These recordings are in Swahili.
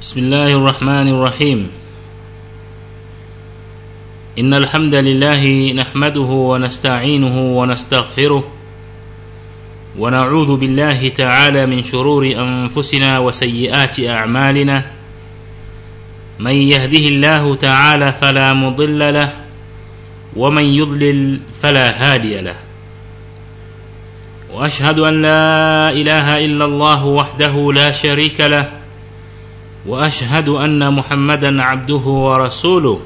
بسم الله الرحمن الرحيم. إن الحمد لله نحمده ونستعينه ونستغفره ونعوذ بالله تعالى من شرور أنفسنا وسيئات أعمالنا. من يهده الله تعالى فلا مضل له ومن يضلل فلا هادي له. وأشهد أن لا إله إلا الله وحده لا شريك له واشهد ان محمدا عبده ورسوله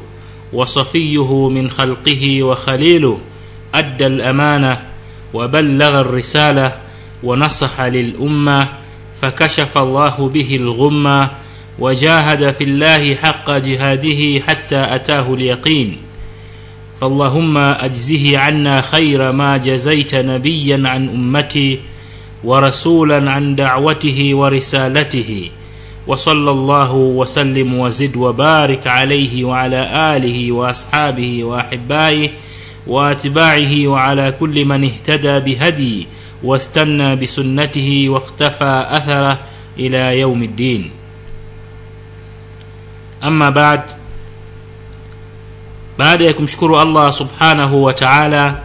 وصفيه من خلقه وخليله ادى الامانه وبلغ الرساله ونصح للامه فكشف الله به الغمه وجاهد في الله حق جهاده حتى اتاه اليقين فاللهم اجزه عنا خير ما جزيت نبيا عن امتي ورسولا عن دعوته ورسالته وصلى الله وسلم وزد وبارك عليه وعلى آله وأصحابه وأحبائه وأتباعه وعلى كل من اهتدى بهدي واستنى بسنته واقتفى أثره إلى يوم الدين. أما بعد baada ya kumshukuru allah subhanahu wa taala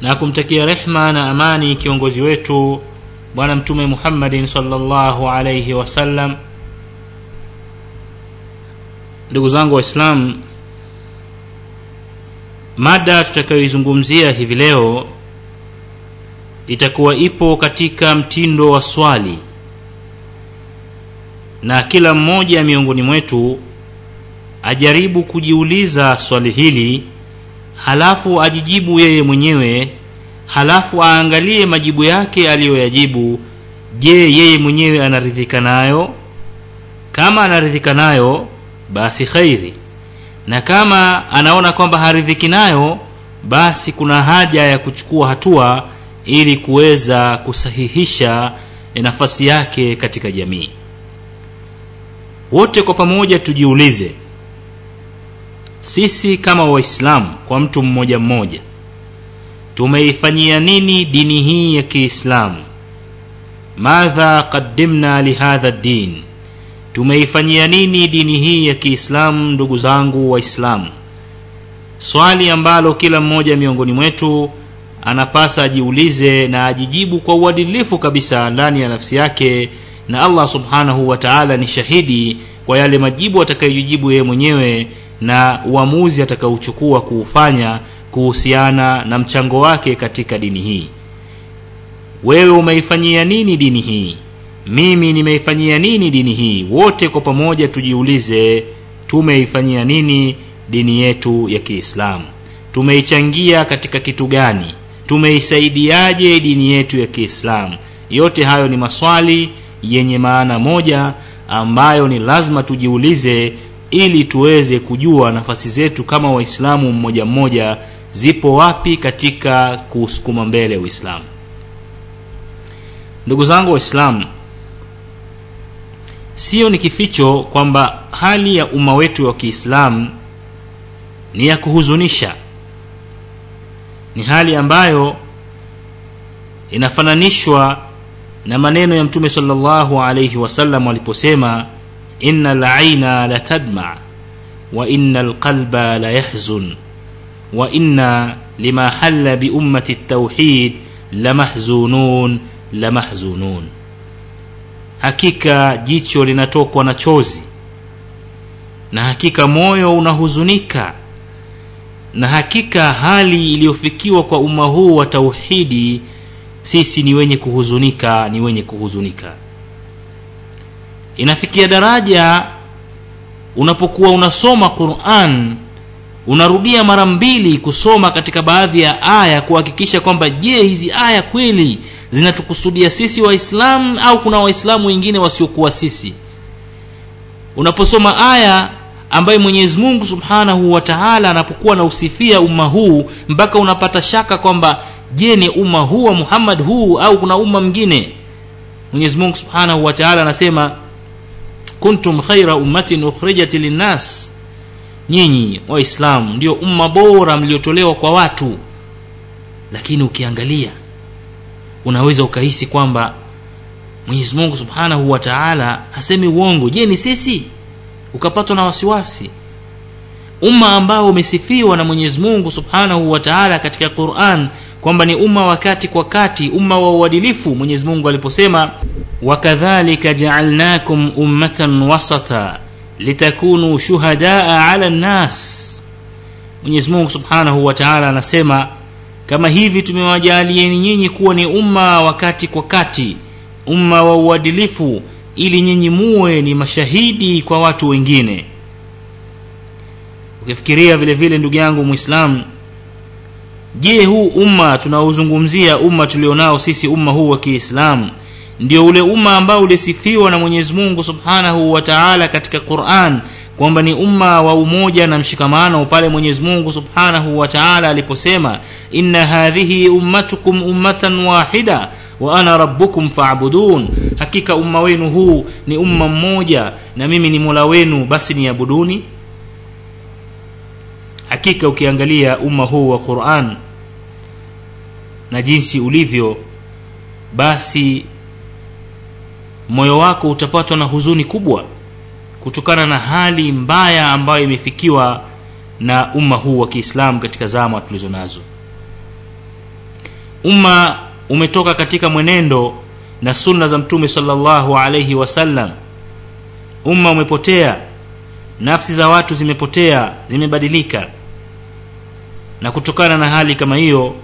na kumtakia rehma na amani kiongozi wetu bwana mtume muhammadin salllahu alaihi wasallam ndugu zangu waislamu mada tutakayoizungumzia hivi leo itakuwa ipo katika mtindo wa swali. Na kila mmoja miongoni mwetu ajaribu kujiuliza swali hili halafu ajijibu yeye mwenyewe halafu aangalie majibu yake aliyoyajibu. Je yeye mwenyewe anaridhika nayo? Kama anaridhika nayo basi khairi. Na kama anaona kwamba haridhiki nayo basi kuna haja ya kuchukua hatua ili kuweza kusahihisha nafasi yake katika jamii. Wote kwa pamoja tujiulize sisi kama waislamu kwa mtu mmoja mmoja tumeifanyia nini dini hii ya kiislamu? Madha qaddimna lihadha ddin tumeifanyia nini dini hii ya kiislamu ndugu zangu waislamu? Swali ambalo kila mmoja miongoni mwetu anapasa ajiulize na ajijibu kwa uadilifu kabisa ndani ya nafsi yake na allah subhanahu wa taala ni shahidi kwa yale majibu atakayojijibu yeye mwenyewe na uamuzi atakaochukua kuufanya kuhusiana na mchango wake katika dini hii. Wewe umeifanyia nini dini hii? Mimi nimeifanyia nini dini hii? Wote kwa pamoja tujiulize tumeifanyia nini dini yetu ya kiislamu? Tumeichangia katika kitu gani? Tumeisaidiaje dini yetu ya kiislamu? Yote hayo ni maswali yenye maana moja ambayo ni lazima tujiulize ili tuweze kujua nafasi zetu kama waislamu mmoja mmoja zipo wapi katika kuusukuma mbele uislamu? Ndugu zangu waislamu siyo ni kificho kwamba hali ya umma wetu wa kiislamu ni ya kuhuzunisha. Ni hali ambayo inafananishwa na maneno ya mtume salllahu alaihi wasallam aliposema ina laina la tadma wa ina lqalba layahzun wa inna لما حل biummati التوحيد lamahzunun lamahzunun. Hakika jicho linatokwa na chozi na hakika moyo unahuzunika na hakika hali iliyofikiwa kwa umma huu wa tauhidi sisi ni wenye kuhuzunika ni wenye kuhuzunika. Inafikia daraja unapokuwa unasoma quran unarudia mara mbili kusoma katika baadhi ya aya kuhakikisha kwamba je hizi aya kweli zinatukusudia sisi waislamu au kuna waislamu wengine wasiokuwa sisi? Unaposoma aya ambayo mwenyezi mungu subhanahu wa taala anapokuwa anausifia umma huu mpaka unapata shaka kwamba je ni umma huu wa muhammad huu au kuna umma mwingine? Mwenyezi mungu subhanahu wa taala anasema kuntum khaira ummatin ukhrijat linnas nyinyi waislamu ndio umma bora mliotolewa kwa watu. Lakini ukiangalia unaweza ukahisi kwamba mwenyezi mungu subhanahu wa taala hasemi uongo. Je ni sisi? Ukapatwa na wasiwasi? Umma ambao umesifiwa na mwenyezi mungu subhanahu wa taala katika quran kwamba ni umma wa kati kwa kati umma wa uadilifu mwenyezi mungu aliposema wakadhalika jaalnakum ummatan wasata litakunu shuhadaa ala nnas mwenyezi subhanahu wa taala anasema kama hivi tumewajalieni nyinyi kuwa ni umma wakati kwa kati umma wa uadilifu ili nyinyi muwe ni mashahidi kwa watu wengine. Ukifikiria vile vile ndugu yangu mwislamu je huu umma tunaozungumzia umma tulionao sisi umma huu wa kiislamu ndio ule umma ambao ulisifiwa na mwenyezi mungu subhanahu wa taala katika quran kwamba ni umma wa umoja na mshikamano pale mwenyezi mungu subhanahu wa taala aliposema inna hadhihi ummatukum ummatan wahida wa ana rabbukum faabudun hakika umma wenu huu ni umma mmoja na mimi ni mola wenu basi niabuduni. Hakika ukiangalia umma huu wa quran na jinsi ulivyo basi moyo wako utapatwa na huzuni kubwa kutokana na hali mbaya ambayo imefikiwa na umma huu wa kiislamu katika zama tulizo nazo. Umma umetoka katika mwenendo na sunna za mtume salllahu alaihi wasallam umma umepotea nafsi za watu zimepotea zimebadilika. Na kutokana na hali kama hiyo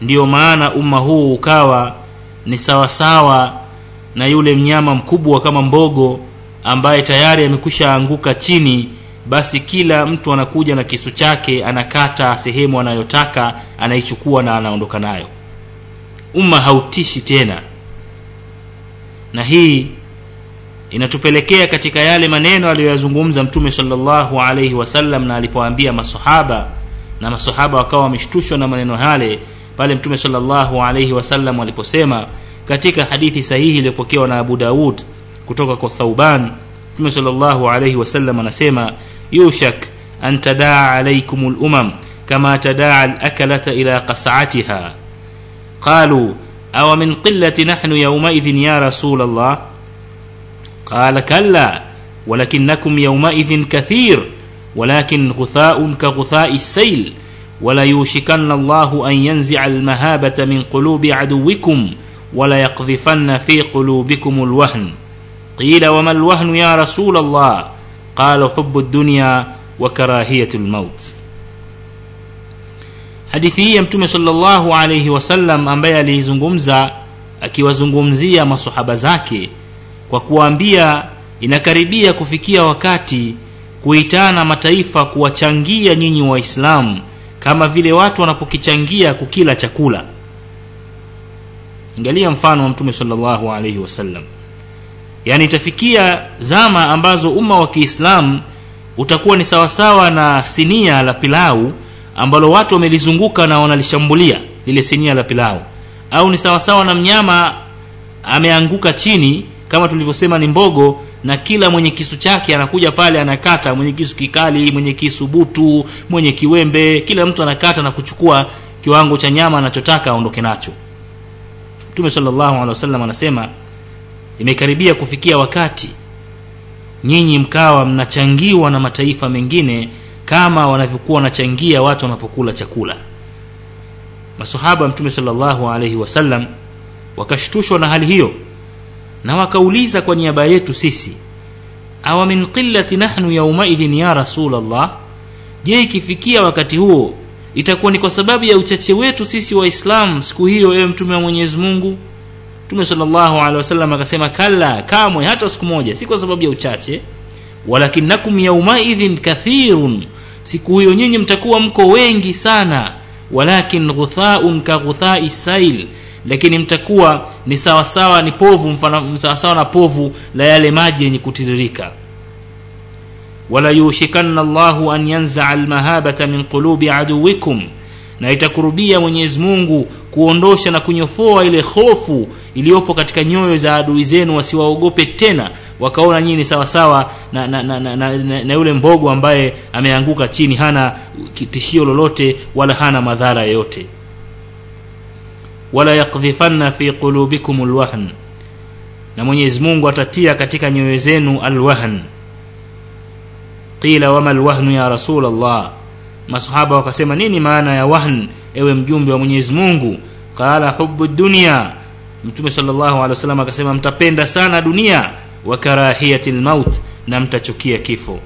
ndiyo maana umma huu ukawa ni sawasawa na yule mnyama mkubwa kama mbogo ambaye tayari amekwisha anguka chini basi kila mtu anakuja na kisu chake anakata sehemu anayotaka anaichukua na anaondoka nayo. Umma hautishi tena. Na hii inatupelekea katika yale maneno aliyoyazungumza mtume salllahu alaihi wasallam na alipoambia masahaba na masahaba wakawa wameshtushwa na maneno yale pale mtume salllahu alaihi wasallam aliposema katika hadithi sahihi iliyopokewa na abu daud kutoka kwa thauban mtume salllahu alaihi wasallam anasema yushak an tadaa alaikum lumam kama tadaa lakalata ila qasatiha qalu awa min qilati nahnu yaumaidhin ya rasul allah قال كلا ولكنكم يومئذ كثير ولكن غثاء كغثاء السيل وليوشكن الله أن ينزع المهابة من قلوب عدوكم wala yakdhifanna fi qulubikum alwahn qila wama alwahnu ya rasul allah qala hubu dunya wa hadithi hii ya mtume salllahu alaihi wasallam ambaye aliizungumza akiwazungumzia masohaba zake kwa kuwaambia inakaribia kufikia wakati kuitana mataifa kuwachangia nyinyi waislamu kama vile watu wanapokichangia kukila chakula angalia mfano wa mtume salllahu alaihi wasallam yaani itafikia zama ambazo umma wa kiislamu utakuwa ni sawasawa na sinia la pilau ambalo watu wamelizunguka na wanalishambulia lile sinia la pilau. Au ni sawasawa na mnyama ameanguka chini kama tulivyosema ni mbogo na kila mwenye kisu chake anakuja pale anakata. Mwenye kisu kikali mwenye kisu butu mwenye kiwembe kila mtu anakata na kuchukua kiwango cha nyama anachotaka aondoke nacho mtume salllahu alehi wasallam anasema imekaribia kufikia wakati nyinyi mkawa mnachangiwa na mataifa mengine kama wanavyokuwa wanachangia watu wanapokula chakula. Masahaba mtume salllahu alaihi wasallam wakashtushwa na hali hiyo na wakauliza kwa niaba yetu sisi awa min qillati nahnu yaumaidhin ya rasul llah je ikifikia wakati huo itakuwa ni kwa sababu ya uchache wetu sisi waislamu siku hiyo ewe mtume wa mwenyezi mungu. Mtume salllahu alehi wasallam akasema kalla kamwe hata siku moja si kwa sababu ya uchache. Walakinakum yaumaidhin kathirun. Siku hiyo nyinyi mtakuwa mko wengi sana. Walakin ghuthaun ka sail. Lakini mtakuwa ni sawasawa ni povu mfano sawasawa na povu la yale maji yenye kutiririka wala yushikanna llahu an yanzaa almahabata min qulubi aduwikum na itakurubia mwenyezi mungu kuondosha na kunyofoa ile hofu iliyopo katika nyoyo za adui zenu wasiwaogope tena wakaona nyinyi ni sawasawa na, na, na, na, na, na, na yule mbogo ambaye ameanguka chini hana tishio lolote wala hana madhara yoyote. Wala yakdhifanna fi qulubikum lwahn na mwenyezi mungu atatia katika nyoyo zenu alwahn qila wama lwahnu ya rasul allah masahaba wakasema nini maana ya wahn ewe mjumbe wa mwenyezi mungu? Qala hubu dunia mtume salllahu alehi wasallam akasema mtapenda sana dunia wa karahiyati lmaut na mtachukia kifo.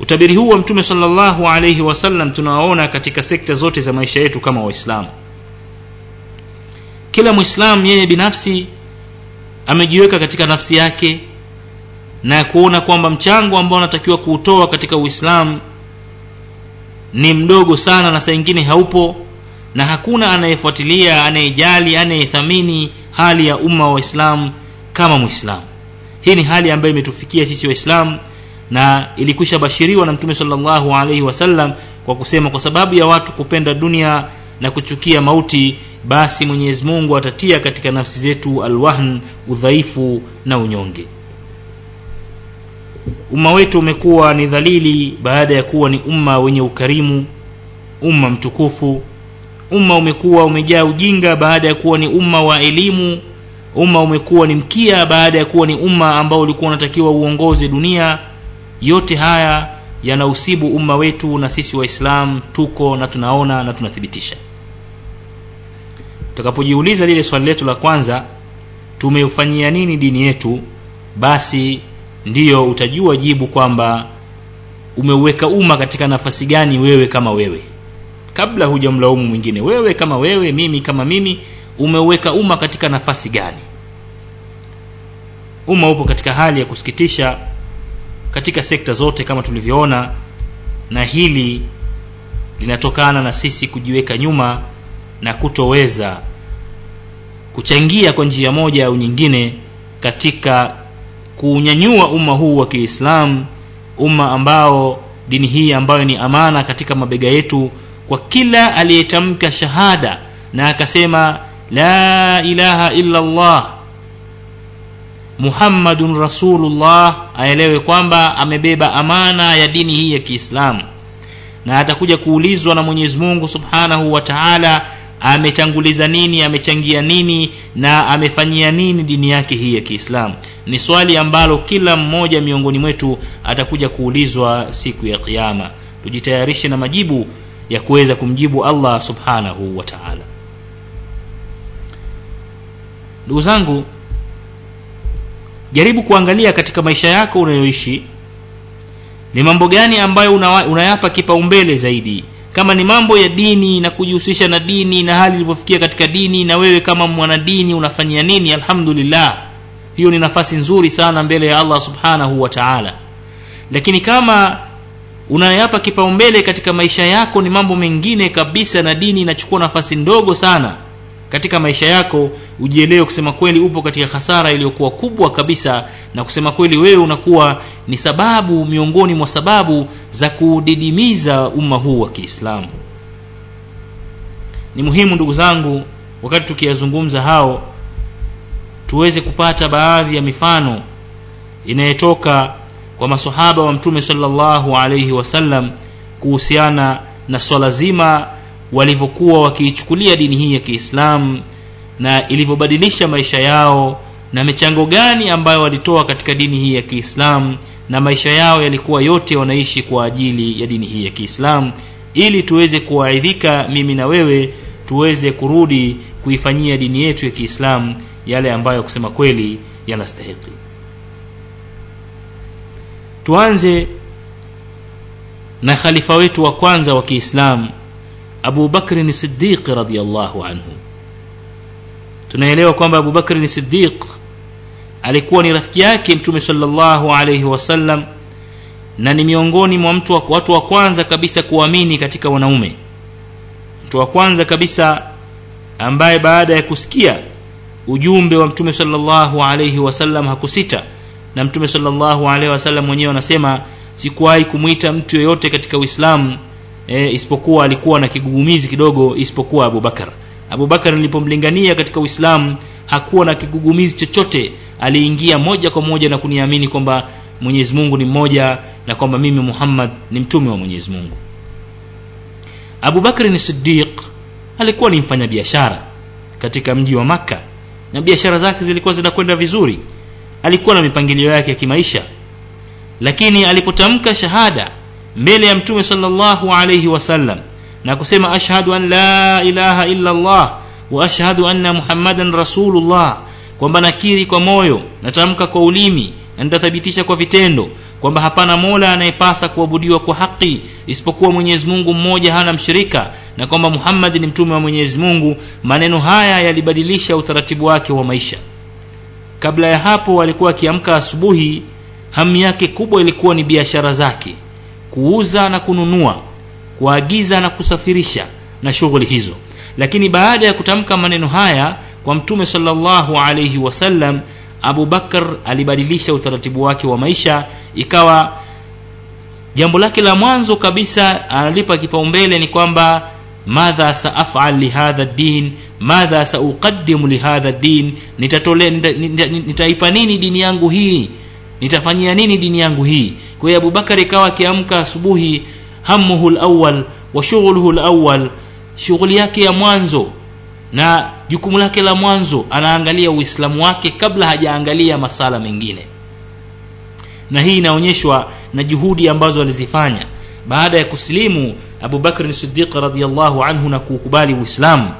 Utabiri huu wa mtume salllahu alaihi wasallam tunawaona katika sekta zote za maisha yetu kama waislamu. Kila mwislamu yeye binafsi amejiweka katika nafsi yake na kuona kwamba mchango ambao anatakiwa kuutoa katika uislamu ni mdogo sana na saa ingine haupo na hakuna anayefuatilia anayejali anayethamini hali ya umma wa waislamu kama mwislamu hii ni hali ambayo imetufikia sisi waislamu na ilikwisha bashiriwa na mtume salllahu alaihi wasallam kwa kusema kwa sababu ya watu kupenda dunia na kuchukia mauti basi mwenyezi mungu atatia katika nafsi zetu alwahn udhaifu na unyonge umma wetu umekuwa ni dhalili baada ya kuwa ni umma wenye ukarimu umma mtukufu. Umma umekuwa umejaa ujinga baada ya kuwa ni umma wa elimu. Umma umekuwa ni mkia baada ya kuwa ni umma ambao ulikuwa unatakiwa uongoze dunia. Yote haya yanausibu umma wetu na sisi waislamu tuko na tunaona na tunathibitisha. Tutakapojiuliza lile swali letu la kwanza tumeufanyia nini dini yetu? Basi ndiyo utajua jibu kwamba umeuweka umma katika nafasi gani wewe kama wewe. Kabla hujamlaumu mwingine wewe kama wewe mimi kama mimi umeuweka umma katika nafasi gani? Umma upo katika hali ya kusikitisha katika sekta zote kama tulivyoona na hili linatokana na sisi kujiweka nyuma na kutoweza kuchangia kwa njia moja au nyingine katika kuunyanyua umma huu wa kiislamu umma ambao dini hii ambayo ni amana katika mabega yetu kwa kila aliyetamka shahada na akasema la ilaha illa allah muhammadun rasulullah aelewe kwamba amebeba amana ya dini hii ya kiislamu na atakuja kuulizwa na mwenyezi mungu subhanahu wa taala ametanguliza nini amechangia nini na amefanyia nini dini yake hii ya kiislamu ni swali ambalo kila mmoja miongoni mwetu atakuja kuulizwa siku ya kiama tujitayarishe na majibu ya kuweza kumjibu allah subhanahu wa taala. Ndugu zangu jaribu kuangalia katika maisha yako unayoishi ni mambo gani ambayo unayapa kipaumbele zaidi kama ni mambo ya dini na kujihusisha na dini na hali ilivyofikia katika dini na wewe kama mwanadini unafanyia nini alhamdulillah hiyo ni nafasi nzuri sana mbele ya allah subhanahu wa taala. Lakini kama unayapa kipaumbele katika maisha yako ni mambo mengine kabisa na dini inachukua nafasi ndogo sana katika maisha yako ujielewe kusema kweli upo katika hasara iliyokuwa kubwa kabisa na kusema kweli wewe unakuwa ni sababu miongoni mwa sababu za kudidimiza umma huu wa kiislamu. Ni muhimu ndugu zangu wakati tukiyazungumza hao tuweze kupata baadhi ya mifano inayotoka kwa masahaba wa mtume salllahu alaihi wasallam kuhusiana na swala zima walivyokuwa wakiichukulia dini hii ya kiislamu na ilivyobadilisha maisha yao na michango gani ambayo walitoa katika dini hii ya kiislamu na maisha yao yalikuwa yote wanaishi kwa ajili ya dini hii ya kiislamu ili tuweze kuwaidhika mimi na wewe tuweze kurudi kuifanyia dini yetu ya kiislamu yale ambayo kusema kweli yanastahiki. Tuanze na khalifa wetu wa kwanza wa kiislamu abu ni sidiq radiallahu anhu. Tunaelewa kwamba abu ni sidiq alikuwa ni rafiki yake mtume salllahu alaihi wasallam na ni miongoni mwa mtu watu wa kwanza kabisa kuamini katika wanaume. Mtu wa kwanza kabisa ambaye baada ya kusikia ujumbe wa mtume salllahu alaihi wasallam hakusita. Na mtume salllahu alaihi wasallam mwenyewe anasema sikuwahi kumwita mtu yoyote katika uislamu e, isipokuwa alikuwa na kigugumizi kidogo isipokuwa abubakar abubakar nilipomlingania katika uislamu hakuwa na kigugumizi chochote. Aliingia moja kwa moja na kuniamini kwamba mwenyezi mungu ni mmoja na kwamba mimi muhammad ni mtume wa mwenyezi mungu. Abubakari ni sidiq alikuwa ni mfanyabiashara katika mji wa makka na biashara zake zilikuwa zinakwenda vizuri. Alikuwa na mipangilio yake ya kimaisha. Lakini alipotamka shahada mbele ya mtume sallallahu alayhi wasallam na kusema ashhadu an la ilaha illa Allah wa ashhadu anna muhammadan rasulullah kwamba nakiri kwa moyo natamka kwa ulimi na nitathibitisha kwa vitendo kwamba hapana mola anayepasa kuabudiwa kwa haki isipokuwa mwenyezi mungu mmoja hana mshirika na kwamba muhammadi ni mtume wa mwenyezi mungu. Maneno haya yalibadilisha utaratibu wake wa maisha. Kabla ya hapo alikuwa akiamka asubuhi hamu yake kubwa ilikuwa ni biashara zake kuuza na kununua kuagiza na kusafirisha na shughuli hizo. Lakini baada ya kutamka maneno haya kwa mtume salllahu alaihi wasallam abu bakar alibadilisha utaratibu wake wa maisha ikawa jambo lake la mwanzo kabisa analipa kipaumbele ni kwamba madha saafal lihadha din madha sauqadimu lihadha din nitatole nita, nitaipa nini dini yangu hii nitafanyia nini dini yangu hii? Kwa hiyo abubakar ikawa akiamka asubuhi hamuhu lawal wa shughuluhu lawal shughuli yake ya mwanzo na jukumu lake la mwanzo anaangalia uislamu wake kabla hajaangalia masala mengine. Na hii inaonyeshwa na juhudi ambazo alizifanya. Baada ya kusilimu abubakrin sidiq radiallahu anhu na kuukubali uislamu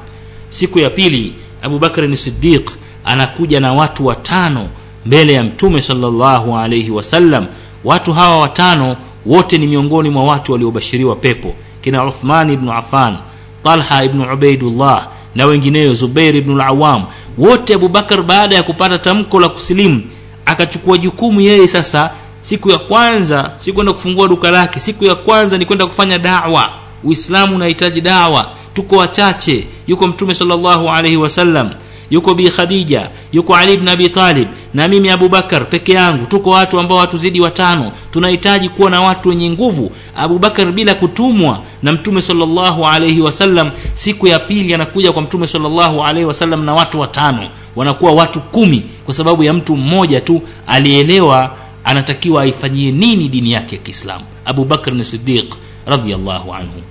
siku ya pili abu bakrin sidiq anakuja na watu watano mbele ya mtume salllahu alaihi wasallam. Watu hawa watano wote ni miongoni mwa watu waliobashiriwa pepo. Kina uthman ibnu afan talha ibnu ubaidullah na wengineyo zubair ibnu lawam wote abubakar baada ya kupata tamko la kusilimu akachukua jukumu yeye sasa siku ya kwanza si kwenda kufungua duka lake siku ya kwanza ni kwenda kufanya dawa. Uislamu unahitaji dawa. Tuko wachache yuko mtume salllahu alaihi wasallam yuko bi khadija yuko ali ibn abi talib na mimi abubakar peke yangu. Tuko watu ambao hatuzidi watano. Tunahitaji kuwa na watu wenye nguvu. Abubakar bila kutumwa na mtume salllahu alaihi wasallam siku ya pili anakuja kwa mtume salllahu alaihi wasallam na watu watano. Wanakuwa watu kumi kwa sababu ya mtu mmoja tu alielewa anatakiwa aifanyie nini dini yake ya kiislamu. Abubakr ni sidiq radiallahu anhu.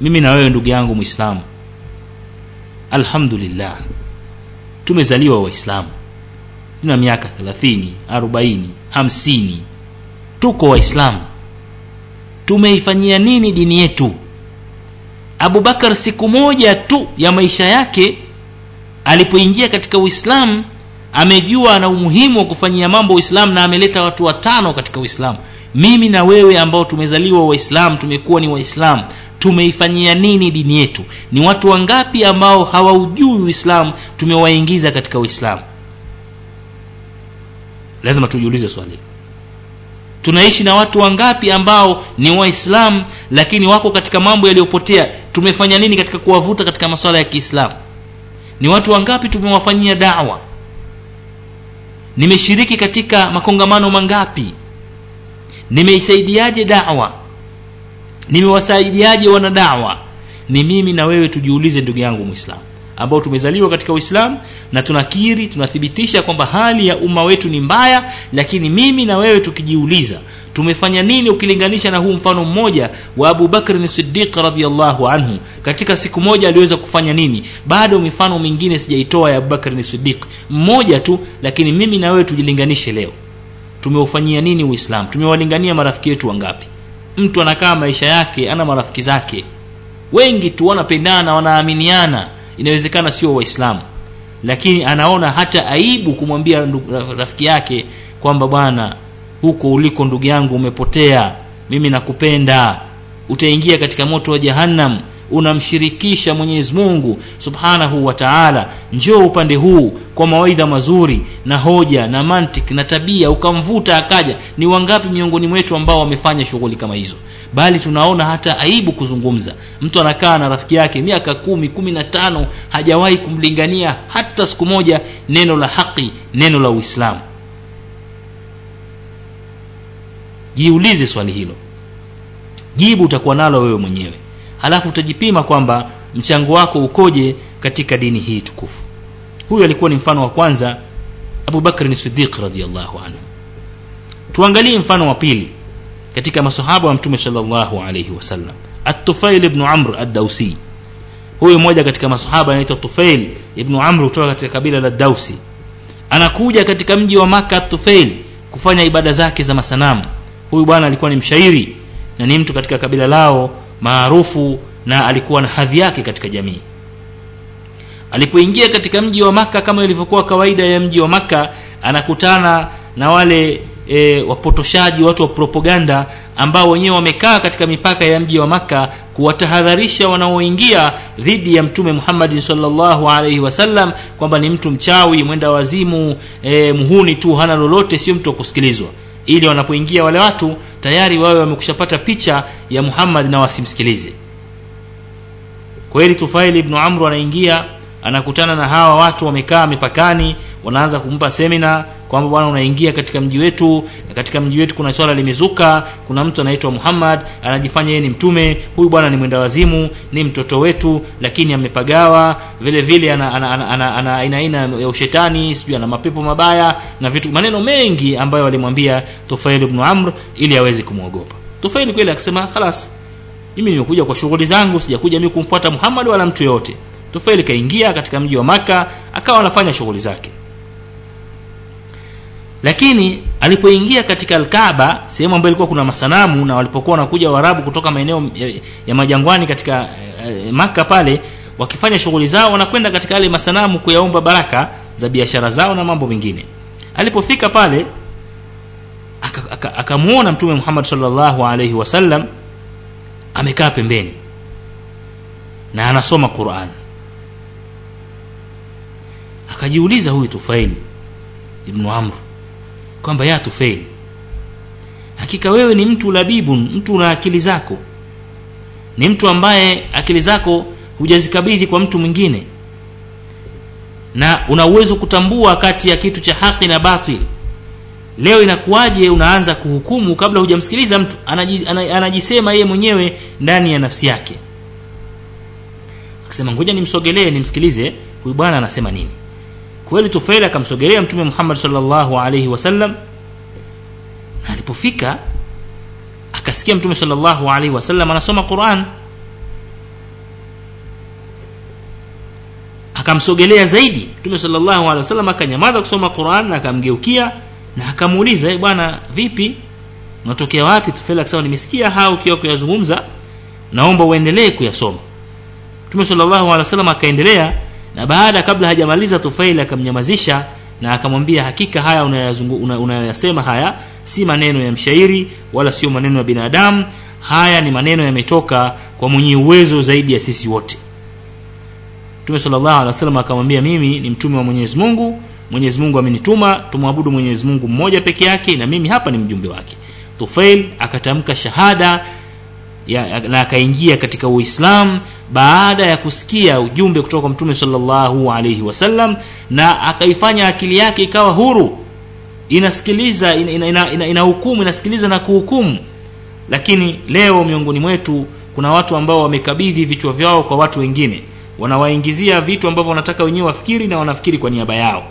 Mimi na wewe ndugu yangu mwislamu alhamdulillah. Tumezaliwa waislamu. Tuna miaka 30 40 50 tuko waislamu. Tumeifanyia nini dini yetu? Abubakar siku moja tu ya maisha yake alipoingia katika uislamu amejua na umuhimu wa kufanyia mambo uislamu na ameleta watu watano katika uislamu. Mimi na wewe ambao tumezaliwa waislamu tumekuwa ni waislamu tumeifanyia nini dini yetu? Ni watu wangapi ambao hawaujui uislamu tumewaingiza katika uislamu? Lazima tujiulize swali. Tunaishi na watu wangapi ambao ni waislamu lakini wako katika mambo yaliyopotea? Tumefanya nini katika kuwavuta katika masuala ya kiislamu? Ni watu wangapi tumewafanyia dawa? Nimeshiriki katika makongamano mangapi? Nimeisaidiaje dawa nimewasaidiaje wanadawa? Ni mimi na wewe tujiulize ndugu yangu mwislamu ambao tumezaliwa katika uislamu na tunakiri tunathibitisha kwamba hali ya umma wetu ni mbaya lakini mimi na wewe tukijiuliza tumefanya nini ukilinganisha na huu mfano mmoja wa abu bakrin sidiq radiallahu anhu? Katika siku moja aliweza kufanya nini? Bado mifano mingine sijaitoa ya abubakrin sidiq mmoja tu lakini mimi na wewe tujilinganishe leo. Tumeufanyia nini uislamu? Tumewalingania marafiki yetu wangapi mtu anakaa maisha yake ana marafiki zake. Wengi tu wanapendana wanaaminiana. Inawezekana sio waislamu. Lakini anaona hata aibu kumwambia rafiki yake kwamba bwana huko uliko ndugu yangu umepotea. Mimi nakupenda. Utaingia katika moto wa jahannam unamshirikisha mwenyezi mungu subhanahu wa taala njoo upande huu kwa mawaidha mazuri na hoja na mantik na tabia ukamvuta akaja ni wangapi miongoni mwetu ambao wamefanya shughuli kama hizo? Bali tunaona hata aibu kuzungumza. Mtu anakaa na rafiki yake miaka kumi kumi na tano hajawahi kumlingania hata siku moja neno la haqi neno la uislamu. Jiulize swali hilo. Jibu utakuwa nalo wewe mwenyewe halafu utajipima kwamba mchango wako ukoje katika dini hii tukufu. Huyu alikuwa ni mfano wa kwanza abubakrin sidiq radiallahu anhu. Tuangalie mfano wa pili katika masahaba wa mtume salllahu alaihi wasallam atufail bnu amr addausi huyu mmoja katika masahaba anaitwa tufail ibnu amr kutoka katika kabila la dausi anakuja katika mji wa maka tufail kufanya ibada zake za masanamu. Huyu bwana alikuwa ni mshairi na ni mtu katika kabila lao maarufu na alikuwa na hadhi yake katika jamii. Alipoingia katika mji wa maka kama ilivyokuwa kawaida ya mji wa maka anakutana na wale e, wapotoshaji watu wa propaganda ambao wenyewe wamekaa katika mipaka ya mji wa maka kuwatahadharisha wanaoingia dhidi ya mtume muhammadin salllahu alaihi wasallam kwamba ni mtu mchawi mwenda wazimu e, mhuni tu hana lolote sio mtu wa kusikilizwa. Ili wanapoingia wale watu tayari wawe wamekushapata picha ya muhammad na wasimsikilize. Kweli tufaili ibnu amru anaingia anakutana na hawa watu wamekaa mipakani wanaanza kumpa semina kwamba bwana unaingia katika mji wetu katika mji wetu kuna swala limezuka. Kuna mtu anaitwa muhammad anajifanya yeye ni mtume. Huyu bwana ni mwenda wazimu ni mtoto wetu lakini amepagawa. Vile vile ana ana, ana, ana, ya ushetani sijui ana mapepo mabaya na vitu maneno mengi ambayo walimwambia tufail ibnu amr ili aweze kumwogopa. Tufaili kweli akasema khalas mimi nimekuja kwa shughuli zangu sijakuja mimi kumfuata muhammad wala mtu yoyote. Tufaili kaingia katika mji wa maka akawa anafanya shughuli zake lakini alipoingia katika alkaaba sehemu ambayo ilikuwa kuna masanamu na walipokuwa wanakuja waarabu kutoka maeneo ya, majangwani katika eh, maka pale wakifanya shughuli zao wanakwenda katika yale masanamu kuyaomba baraka za biashara zao na mambo mengine. Alipofika pale akamwona aka, aka, aka mtume muhammad salllahu alaihi wasallam amekaa pembeni na anasoma quran. Akajiuliza huyu tufaili ibnu amr kwamba ya tufaili hakika wewe ni mtu labibun mtu una akili zako. Ni mtu ambaye akili zako hujazikabidhi kwa mtu mwingine. Na una uwezo kutambua kati ya kitu cha haki na batil. Leo inakuwaje unaanza kuhukumu kabla hujamsikiliza mtu anajisema yeye mwenyewe ndani ya nafsi yake? Akasema ngoja nimsogelee nimsikilize huyu bwana anasema nini kweli tufaili akamsogelea mtume muhammad salllahu alaihi wasallam na alipofika akasikia mtume salllahu alaihi wasallam anasoma quran. Akamsogelea zaidi mtume salllahu alehi wasallam akanyamaza kusoma quran na akamgeukia na akamuuliza e bwana vipi? Unatokea wapi? Tufaili akasema nimesikia haya ukiwa kuyazungumza. Naomba uendelee kuyasoma. Mtume salllahu alehi wasallam akaendelea na baada kabla hajamaliza tufaili akamnyamazisha na akamwambia hakika haya unayoyasema una haya si maneno ya mshairi wala sio maneno ya binadamu. Haya ni maneno yametoka kwa mwenye uwezo zaidi ya sisi wote. Mtume akamwambia mimi ni mtume wa mwenyezi mungu. Mwenyezi mungu amenituma tumwabudu mwenyezi mungu mmoja peke yake na mimi hapa ni mjumbe wake. Tufail akatamka shahada ya, na akaingia katika uislam baada ya kusikia ujumbe kutoka kwa mtume salllahu alaihi wasallam na akaifanya akili yake ikawa huru. Inasikiliza ina, ina, ina, ina, ina hukumu inasikiliza na kuhukumu. Lakini leo miongoni mwetu kuna watu ambao wamekabidhi vichwa vyao kwa watu wengine. Wanawaingizia vitu ambavyo wanataka wenyewe wafikiri na wanafikiri kwa niaba yao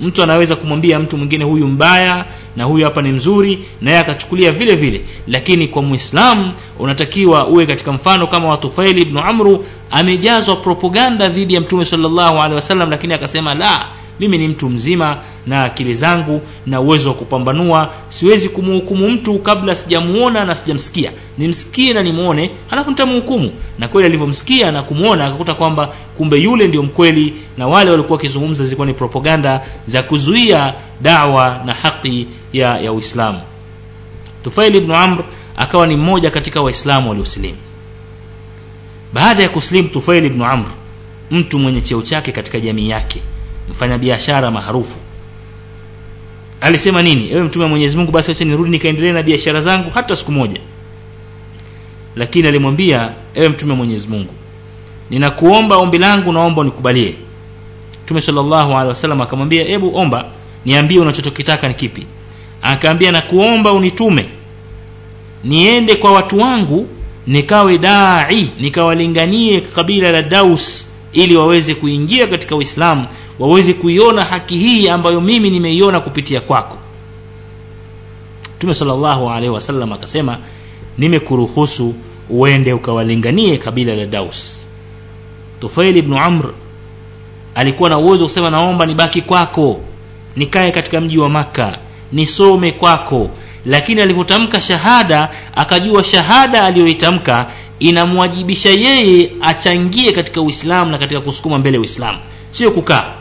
mtu anaweza kumwambia mtu mwingine huyu mbaya na huyu hapa ni mzuri naye akachukulia vile vile. Lakini kwa mwislamu unatakiwa uwe katika mfano kama wa tufaili ibnu amru amejazwa propaganda dhidi ya mtume salllahu alehi wasallam lakini akasema la mimi ni mtu mzima na akili zangu na uwezo wa kupambanua. Siwezi kumhukumu mtu kabla sijamuona na sijamsikia. Nimsikie na nimuone, halafu nitamhukumu na kweli alivyomsikia na kumwona akakuta kwamba kumbe yule ndio mkweli na wale walikuwa wakizungumza zilikuwa ni propaganda za kuzuia dawa na haki ya, ya uislamu. Tufail ibnu amr akawa ni mmoja katika waislamu waliosilimu. Baada ya kusilimu Tufail ibnu amr mtu mwenye cheo chake katika jamii yake mfanyabiashara maarufu alisema nini? Ewe mtume wa mwenyezi mungu basi acha nirudi nikaendelee na biashara zangu hata siku moja. Lakini alimwambia ewe mtume wa mwenyezi mungu ninakuomba ombi langu naomba unikubalie. Mtume salllahu akamwambia hebu omba niambie unachotokitaka ni kipi. Akaambia nakuomba unitume niende kwa watu wangu nikawe dai nikawalinganie kabila la daus ili waweze kuingia katika uislamu waweze kuiona haki hii ambayo mimi nimeiona kupitia kwako. Mtume salllahu akasema nimekuruhusu uende ukawalinganie kabila la daus. Tufail ibnu amr alikuwa na uwezo kusema naomba nibaki kwako nikae katika mji wa makka nisome kwako. Lakini alivyotamka shahada akajua shahada aliyoitamka inamwajibisha yeye achangie katika uislamu na katika kusukuma mbele uislamu. Sio kukaa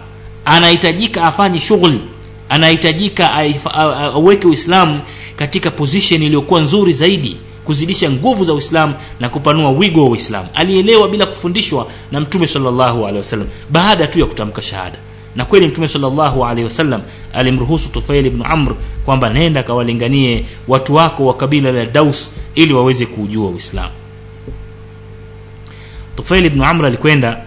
anahitajika afanye shughuli anahitajika aweke uislamu katika position iliyokuwa nzuri zaidi kuzidisha nguvu za uislamu na kupanua wigo wa uislamu. Alielewa bila kufundishwa na mtume salllahu alehi wasallam baada tu ya kutamka shahada. Na kweli mtume salllahu alehi wasallam alimruhusu tufail bnu amr kwamba nenda kawalinganie watu wako wa kabila la daus ili waweze kuujua uislamu. Tufaili bnu amr alikwenda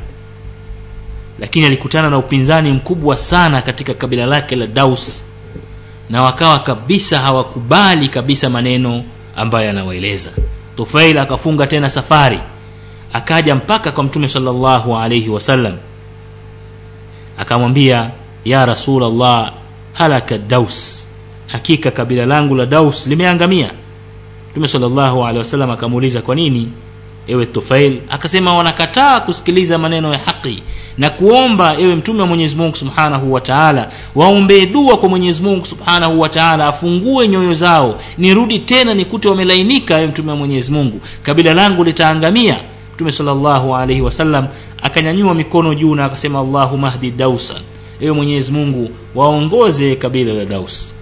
lakini alikutana na upinzani mkubwa sana katika kabila lake la daus na wakawa kabisa hawakubali kabisa maneno ambayo anawaeleza. Tufail akafunga tena safari akaja mpaka kwa mtume salllahu alaihi wasallam akamwambia ya rasulllah halaka daus. Hakika kabila langu la daus limeangamia. Mtume salllahu alehi wasallam akamuuliza kwa nini ewe tufail. Akasema wanakataa kusikiliza maneno ya haki na kuomba ewe mtume wa mwenyezi mungu subhanahu wa taala. Waombee dua kwa mwenyezi mungu subhanahu wa taala afungue nyoyo zao nirudi tena nikute wamelainika ewe mtume wa mwenyezi mungu. Kabila langu litaangamia. Mtume salllahu alaihi wasallam akanyanyua mikono juu na akasema allahuma hdi dausan. Ewe mwenyezi mungu waongoze kabila la daus.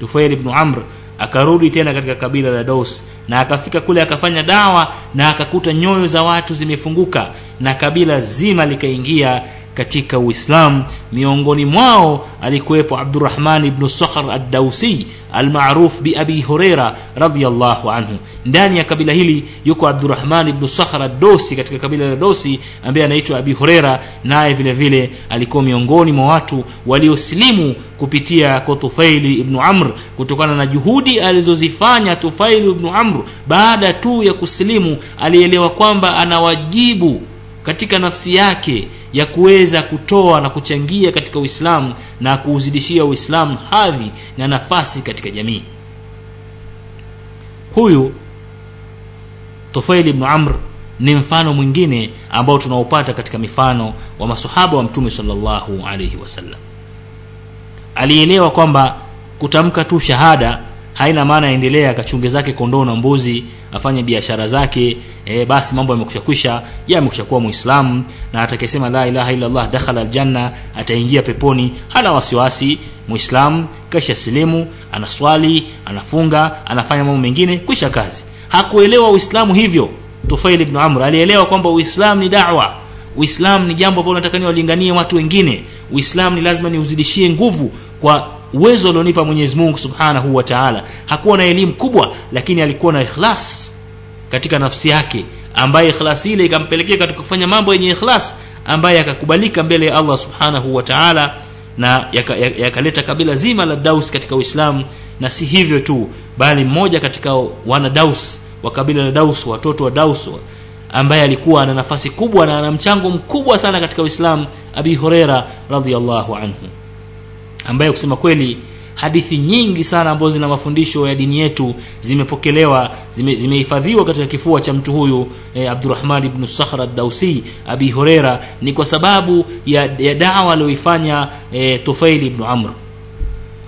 Tufail ibnu amr akarudi tena katika kabila la daus na akafika kule akafanya dawa na akakuta nyoyo za watu zimefunguka na kabila zima likaingia katika uislamu miongoni mwao alikuwepo abdurahman ibnu sakhr addausi almaruf biabi hureira radiallahu anhu. Ndani ya kabila hili yuko abdurahman ibnu sakhr adosi katika kabila la dosi ambaye anaitwa abi hureira naye vile vile alikuwa miongoni mwa watu waliosilimu kupitia kwa tufaili ibnu amr kutokana na juhudi alizozifanya tufaili ibnu amr. Baada tu ya kusilimu alielewa kwamba ana wajibu katika nafsi yake ya kuweza kutoa na kuchangia katika uislamu na kuuzidishia uislamu hadhi na nafasi katika jamii. Huyu tufaili ibnu amr ni mfano mwingine ambao tunaopata katika mifano wa masahaba wa mtume salllahu alaihi wasallam. Alielewa kwamba kutamka tu shahada haina maana aendelea akachunge zake kondoo na mbuzi afanye biashara zake. E, basi mambo yamekusha kwisha ye amekusha kuwa muislamu na atakayesema la ilaha illallah dakhala aljanna ataingia peponi hana wasiwasi. Muislamu kasha silimu anaswali anafunga anafanya mambo mengine kwisha kazi. Hakuelewa uislamu hivyo. Tufail ibnu amr alielewa kwamba uislamu ni dawa. Uislamu ni jambo ambalo nataka niwalinganie watu wengine. Uislamu ni lazima niuzidishie nguvu kwa uwezo alionipa mwenyezi mungu subhanahu wa taala. Hakuwa na elimu kubwa lakini alikuwa na ikhlas katika nafsi yake ambaye ikhlasi ile ikampelekea katika kufanya mambo yenye ikhlas ambaye yakakubalika mbele ya allah subhanahu wa taala na yakaleta yaka, yaka kabila zima la daus katika uislamu. Na si hivyo tu bali mmoja katika wana daus wa kabila la daus watoto wa daus ambaye alikuwa ana nafasi kubwa na ana mchango mkubwa sana katika uislamu. Abi hureira radiallahu anhu ambaye kusema kweli hadithi nyingi sana ambazo zina mafundisho ya dini yetu zimepokelewa zimehifadhiwa zime katika kifua cha mtu huyu eh, abdurahman bnu sakhr Dausi abi hureira ni kwa sababu ya, ya dawa aliyoifanya eh, tufaili ibnu amr.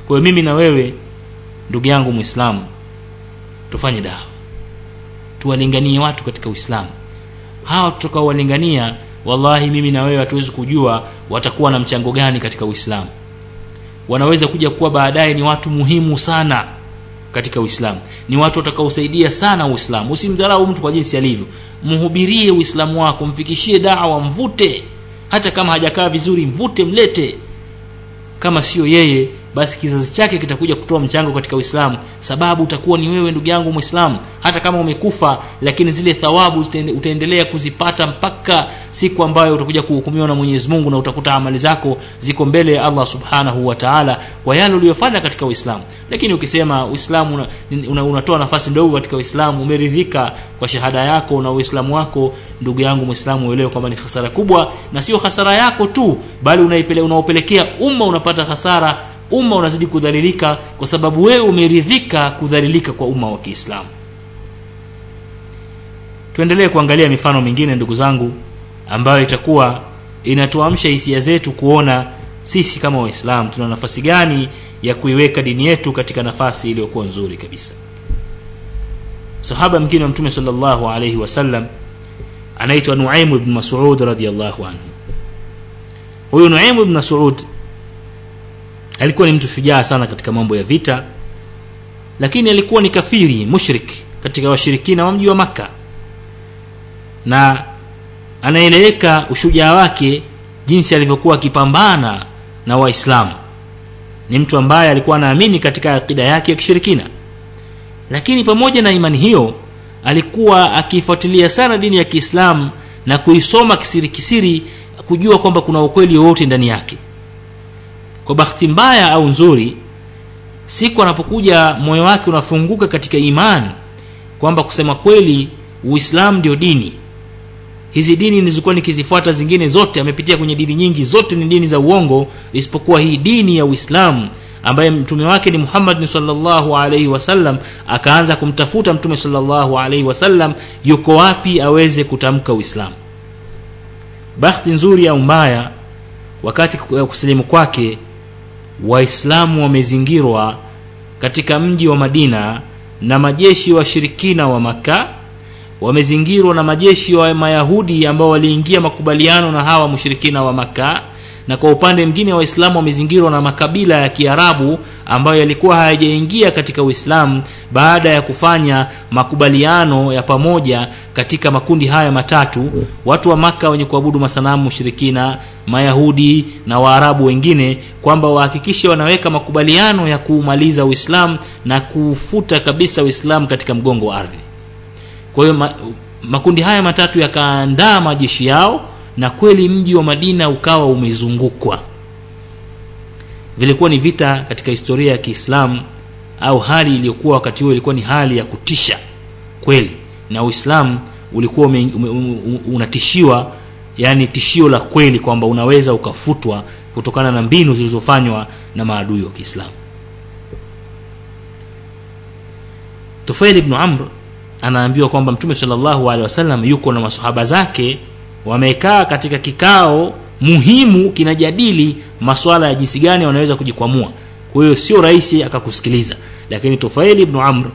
Kwa mimi na wewe ndugu yangu mwislamu tufanye dawa. Tuwalinganie watu katika uislamu. Hawa tutakaowalingania wallahi mimi na wewe hatuwezi kujua watakuwa na mchango gani katika uislamu wanaweza kuja kuwa baadaye ni watu muhimu sana katika uislamu. Ni watu watakaosaidia sana uislamu. Usimdharau mtu kwa jinsi alivyo. Mhubirie uislamu wako mfikishie dawa mvute. Hata kama hajakaa vizuri mvute mlete. Kama sio yeye basi kizazi chake kitakuja kutoa mchango katika uislamu. Sababu utakuwa ni wewe ndugu yangu mwislamu hata kama umekufa lakini zile thawabu utaendelea kuzipata mpaka siku ambayo utakuja kuhukumiwa na mwenyezi mungu na utakuta amali zako ziko mbele ya allah subhanahu wa taala kwa yale uliyofanya katika uislamu. Lakini ukisema uislamu una, una, unatoa nafasi ndogo katika uislamu umeridhika kwa shahada yako na uislamu wako ndugu yangu mwislamu uelewe kwamba ni hasara kubwa na sio hasara yako tu bali unaipele, unaopelekea umma unapata hasara umma unazidi kudhalilika kwa sababu wewe umeridhika kudhalilika kwa umma wa kiislamu. Tuendelee kuangalia mifano mingine ndugu zangu ambayo itakuwa inatuamsha hisia zetu kuona sisi kama waislamu tuna nafasi gani ya kuiweka dini yetu katika nafasi iliyokuwa nzuri kabisa. Sahaba mngine wa mtume sallallahu alaihi wasallam anaitwa nuaimu ibn masud radiallahu anhu. Huyu nuaimu ibn masud alikuwa ni mtu shujaa sana katika mambo ya vita lakini alikuwa ni kafiri mushrik katika washirikina wa mji wa makka. Na anaeleweka ushujaa wake jinsi alivyokuwa akipambana na waislamu. Ni mtu ambaye alikuwa anaamini katika akida yake ya kishirikina. Lakini pamoja na imani hiyo alikuwa akifuatilia sana dini ya kiislamu na kuisoma kisiri kisiri kujua kwamba kuna ukweli wowote ndani yake kwa bahati mbaya au nzuri siku anapokuja moyo wake unafunguka katika imani kwamba kusema kweli uislamu ndio dini. Hizi dini nilizokuwa nikizifuata zingine zote amepitia kwenye dini nyingi zote ni dini za uongo isipokuwa hii dini ya uislamu ambaye mtume wake ni muhammadin salllahu alaihi wasallam akaanza kumtafuta mtume salllahu alaihi wasallam yuko wapi aweze kutamka uislamu. Bahati nzuri au mbaya wakati kusilimu kwake waislamu wamezingirwa katika mji wa madina na majeshi washirikina wa makka wamezingirwa na majeshi wa mayahudi ambao waliingia makubaliano na hawa mushirikina wa makka na kwa upande mwingine waislamu wamezingirwa na makabila ya kiarabu ambayo yalikuwa hayajaingia katika uislamu baada ya kufanya makubaliano ya pamoja katika makundi haya matatu. Watu wa maka wenye kuabudu masanamu mushirikina mayahudi na waarabu wengine kwamba wahakikishe wanaweka makubaliano ya kuumaliza uislamu na kufuta kabisa uislamu katika mgongo wa ardhi. Kwa hiyo ma, makundi haya matatu yakaandaa majeshi yao na kweli mji wa madina ukawa umezungukwa. Vilikuwa ni vita katika historia ya kiislamu au hali iliyokuwa wakati huo ilikuwa ni hali ya kutisha kweli na uislamu ulikuwa ume, ume, unatishiwa yani tishio la kweli kwamba unaweza ukafutwa kutokana na mbinu zilizofanywa na maadui wa kiislamu. Tufail ibnu amr anaambiwa kwamba mtume salllahu wasallam yuko na masahaba zake wamekaa katika kikao muhimu kinajadili maswala ya jinsi gani wanaweza kujikwamua. Kwa hiyo sio rahisi akakusikiliza. Lakini tufaili ibnu amr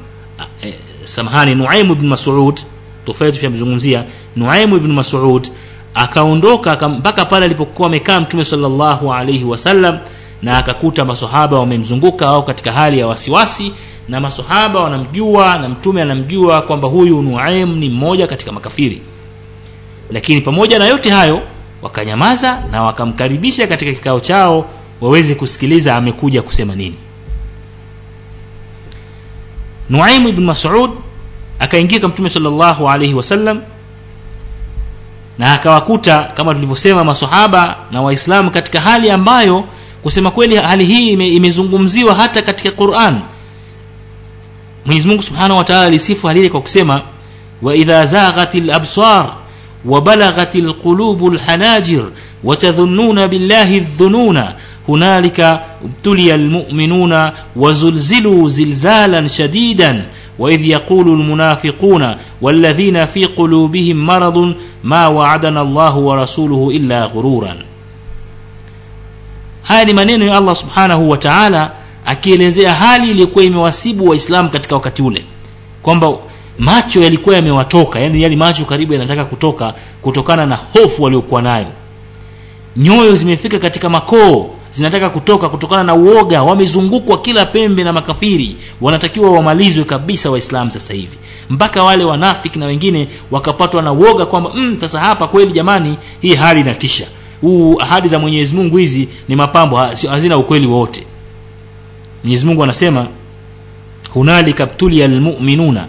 eh, samahani nuaimu ibnu masud tufaili tushamzungumzia nuaimu ibnu masud akaondoka mpaka pale alipokuwa amekaa mtume salllahu alaihi wasallam na akakuta masahaba wamemzunguka au katika hali ya wasiwasi na masahaba wanamjua na mtume anamjua kwamba huyu nuaim ni mmoja katika makafiri lakini pamoja na yote hayo wakanyamaza na wakamkaribisha katika kikao chao waweze kusikiliza amekuja kusema nini. Nuaimu ibn masud akaingia kwa mtume salllahu alaihi wasallam na akawakuta kama tulivyosema masahaba na waislamu katika hali ambayo kusema kweli hali hii ime, imezungumziwa hata katika quran. Mwenyezi mungu subhanahu wataala alisifu hali kwa kusema waidha zaghat labsar وبلغت القلوب الحناجر وتظنون بالله الظنون. هنالك ابتلي المؤمنون وزلزلوا زلزالا شديدا. وإذ يقول المنافقون والذين في قلوبهم مرض ما وعدنا الله ورسوله إلا غرورا. haya ni maneno ya allah subhanahu wa taala akielezea hali iliyokuwa imewasibu waislamu katika wakati ule kwamba macho yalikuwa yamewatoka yani yali macho karibu yanataka kutoka kutokana na hofu waliokuwa nayo. Nyoyo zimefika katika makoo zinataka kutoka kutokana na uoga wamezungukwa kila pembe na makafiri wanatakiwa wamalizwe kabisa waislamu sasa hivi. Mpaka wale wanafiki na wengine wakapatwa na uoga kwamba mm, sasa hapa kweli jamani hii hali inatisha. Huu ahadi za mwenyezi mungu hizi ni mapambo hazina ukweli wowote. Mwenyezi mungu anasema hunalika btulia lmuminuna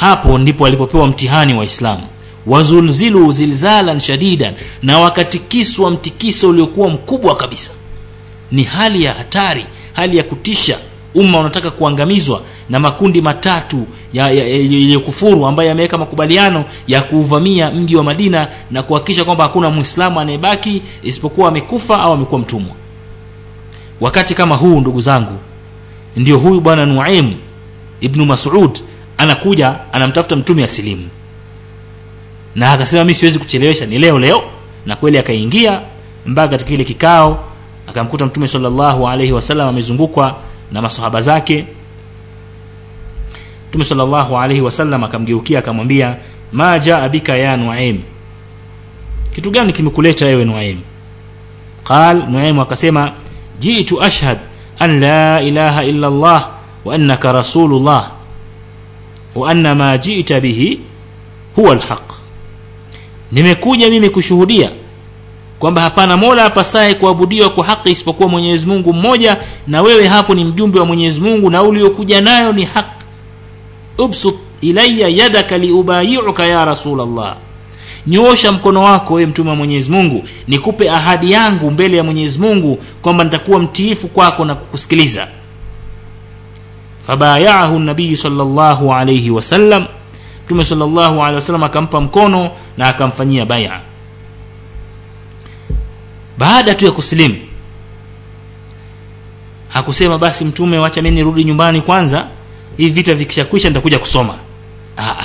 hapo ndipo walipopewa mtihani waislamu wazulzilu zilzalan shadidan na wakatikiswa mtikiso uliokuwa mkubwa kabisa. Ni hali ya hatari hali ya kutisha umma unataka kuangamizwa na makundi matatu yaliyokufuru ambayo yameweka makubaliano ya kuuvamia mji wa madina na kuhakikisha kwamba hakuna mwislamu anayebaki isipokuwa amekufa au amekuwa mtumwa. Wakati kama huu ndugu zangu ndio huyu bwana nuaim ibnu masud anakuja anamtafuta mtume asilimu. Na akasema mi siwezi kuchelewesha ni leo leo. Na kweli akaingia mpaka katika ile kikao akamkuta mtume salllahu alaihi wasallam amezungukwa na masahaba zake. Mtume salllahu alaihi wasallam akamgeukia akamwambia ma jaa bika ya nuaim kitu gani kimekuleta wewe nuaim qal nuaim akasema jitu ashhad an la ilaha illa llah wa annaka rasulullah wa ma jita bihi huwa alhaq. Nimekuja mimi kushuhudia kwamba hapana mola apasaye kuabudiwa kwa haki isipokuwa mwenyezi mungu mmoja na wewe hapo ni mjumbe wa mwenyezi mungu na uliokuja nayo ni haq. Ubsut ilaya yadaka liubayiuka ya rasulllah nyoosha mkono wako wewe mtume wa mwenyezi mungu nikupe ahadi yangu mbele ya mwenyezi mungu kwamba nitakuwa mtiifu kwako na kukusikiliza fabayaahu nabiyu salllahu alaihi wasallam mtume salllahu alehi wasallam akampa mkono na akamfanyia baya baada tu ya kusilimu hakusema basi mtume wacha mi nirudi nyumbani kwanza hivi vita vikishakwisha nitakuja kusoma. Aa,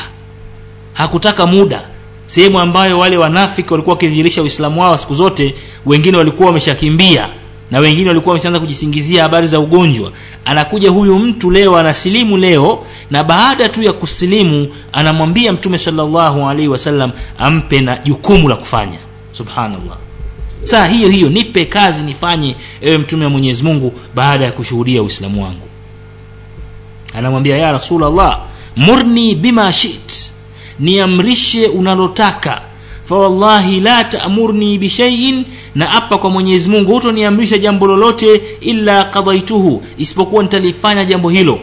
hakutaka muda. Sehemu ambayo wale wanafiki walikuwa wakidhihirisha uislamu wao siku zote wengine walikuwa wameshakimbia na wengine walikuwa wameshaanza kujisingizia habari za ugonjwa. Anakuja huyu mtu leo anasilimu leo na baada tu ya kusilimu anamwambia mtume salllahu alaihi wasallam ampe na jukumu la kufanya. Subhanallah. Saa hiyo hiyo nipe kazi nifanye ewe mtume wa mwenyezi mungu baada ya kushuhudia uislamu wangu. Anamwambia ya rasulllah murni bima shit niamrishe unalotaka fawallahi la taamurni bishaiin na apa kwa mwenyezi mungu hutoniamrisha jambo lolote illa qadaituhu isipokuwa nitalifanya jambo hilo.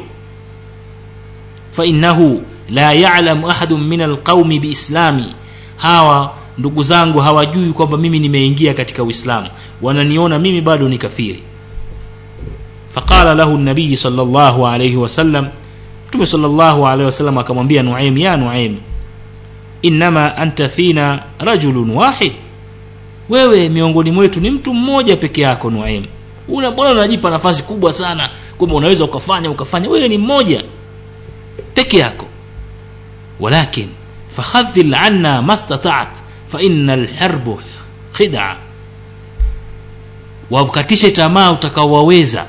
Fainnahu la yalamu ahadun min alqaumi biislami hawa ndugu zangu hawajui kwamba mimi nimeingia katika uislamu. Wananiona mimi bado ni kafiri. Faqala lahu nabiyi salllahu alaihi wasallam mtume salllahu alaihi wasallam akamwambia nuaim ya nuaim innama anta fina rajulun wahid. Wewe miongoni mwetu ni mtu mmoja peke yako nuaim. Una mbona unajipa nafasi kubwa sana kwamba unaweza ukafanya ukafanya. Wewe ni mmoja peke yako. Walakin fakhadhil anna mastatat faina lharbu khidaa, wakatishe tamaa utakaowaweza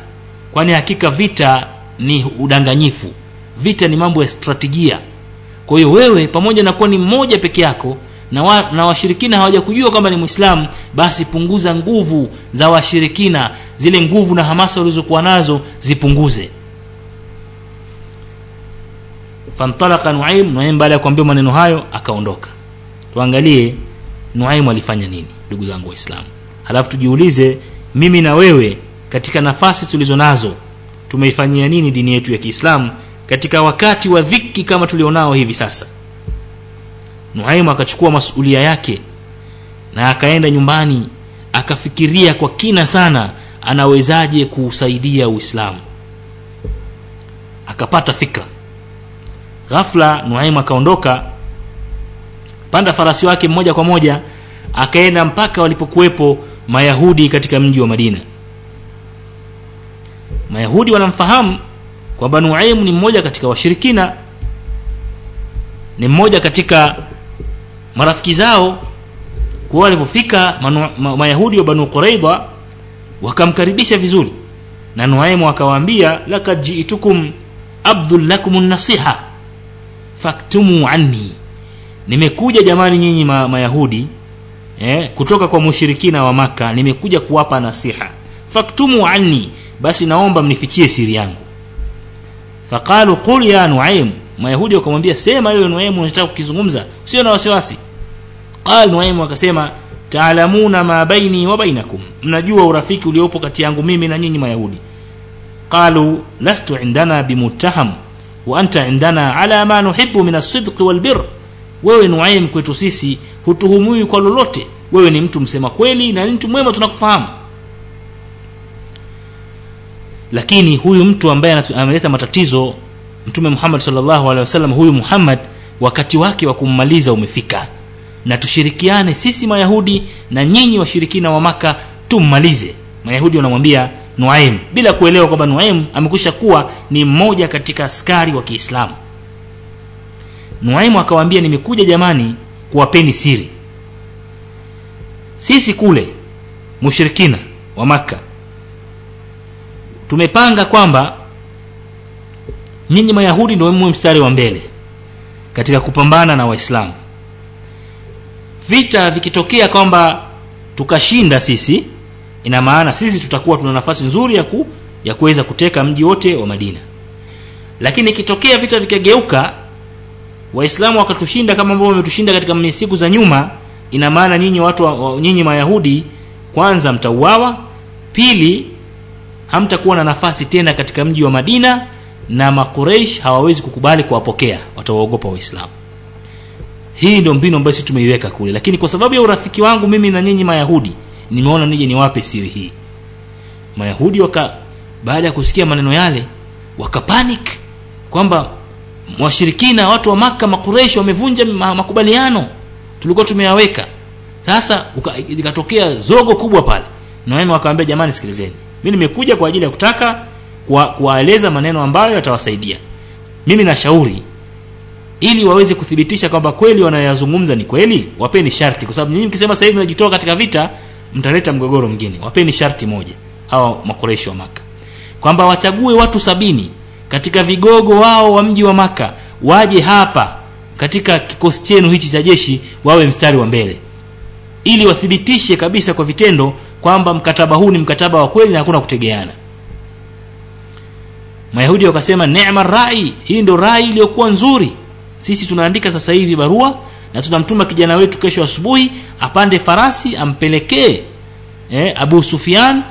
kwani hakika vita ni udanganyifu. Vita ni mambo ya strategia kwa hiyo wewe pamoja na kuwa ni mmoja peke yako na, wa, na washirikina hawajakujua kwamba ni mwislamu basi punguza nguvu za washirikina. Zile nguvu na hamasa ulizokuwa nazo zipunguze. Fantalaka nuaim nuaim baada ya kuambia maneno hayo akaondoka. Tuangalie nuaim alifanya nini ndugu zangu waislamu. Halafu tujiulize mimi na wewe katika nafasi tulizo nazo tumeifanyia nini dini yetu ya kiislamu katika wakati wa dhiki kama tulionao hivi sasa. Nuaimu akachukua masulia yake na akaenda nyumbani akafikiria kwa kina sana anawezaje kuusaidia uislamu. Akapata fikra. Ghafla nuaimu akaondoka panda farasi wake mmoja kwa moja akaenda mpaka walipokuwepo mayahudi katika mji wa madina. Mayahudi wanamfahamu kwamba nuaimu ni mmoja katika washirikina ni mmoja katika marafiki zao. Kuwa walivyofika ma, mayahudi wa banu quraidha wakamkaribisha vizuri. Na nuaimu akawaambia lakad jiitukum abdhul lakum nasiha faktumu anni. Nimekuja jamani nyinyi ma, mayahudi eh, kutoka kwa mushirikina wa maka nimekuja kuwapa nasiha. Faktumu anni basi naomba mnifichie siri yangu faqalu qul ya nuaim mayahudi wakamwambia sema hiyo nuaim unataka kukizungumza. Sio na wasiwasi. Qal nuaim akasema taalamuna ma baini wa bainakum mnajua urafiki uliopo kati yangu mimi na nyinyi mayahudi. Qalu lastu indana bimuttaham wa anta indana ala ma nuhibu min walbir wewe nuaim kwetu sisi hutuhumiwi kwa lolote. Wewe ni mtu msema kweli na ni mtu mwema tunakufahamu lakini huyu mtu ambaye ameleta matatizo mtume muhammad salllahu alehi wasallam huyu muhammad wakati wake wa kummaliza umefika. Na tushirikiane sisi mayahudi na nyinyi washirikina wa maka tummalize. Mayahudi wanamwambia nuaim. Bila kuelewa kwamba nuaim amekwisha kuwa ni mmoja katika askari wa kiislamu. Nuaimu akawaambia nimekuja jamani kuwapeni siri. Sisi kule mushirikina wa makka tumepanga kwamba nyinyi mayahudi ndio mwe mstari wa mbele katika kupambana na waislamu. Vita vikitokea kwamba tukashinda sisi ina maana sisi tutakuwa tuna nafasi nzuri ya ku, ya kuweza kuteka mji wote wa madina. Lakini ikitokea vita vikageuka waislamu wakatushinda kama ambavyo wametushinda katika siku za nyuma ina maana nyinyi watu nyinyi mayahudi kwanza mtauawa pili hamtakuwa na nafasi tena katika mji wa madina na makureish hawawezi kukubali kuwapokea. Watawaogopa waislamu. Hii ndio mbinu ambayo sisi tumeiweka kule. Lakini kwa sababu ya urafiki wangu mimi na nyinyi mayahudi nimeona nije niwape siri hii. Mayahudi waka baada ya kusikia maneno yale wakapanic kwamba washirikina watu wa maka makureishi wamevunja makubaliano. Tulikuwa tumeyaweka. Sasa ikatokea zogo kubwa pale. Naema wakawambia jamani sikilizeni mi nimekuja kwa ajili ya kutaka kuwaeleza maneno ambayo yatawasaidia. Mimi nashauri ili waweze kuthibitisha kwamba kweli wanayazungumza ni kweli wapeni sharti. Kwa sababu nyinyi mkisema hivi mnajitoa katika vita mtaleta mgogoro mwingine. Wapeni sharti moja hawa makoreshi wa maka kwamba wachague watu sabini katika vigogo wao wa mji wa maka waje hapa katika kikosi chenu hichi cha jeshi wawe mstari wa mbele. Ili wathibitishe kabisa kwa vitendo kwamba mkataba huu ni mkataba wa kweli na hakuna kutegeana. Mayahudi wakasema nema rai hii ndio rai iliyokuwa nzuri. Sisi tunaandika sasa hivi barua na tunamtuma kijana wetu kesho asubuhi apande farasi ampelekee eh, abu sufian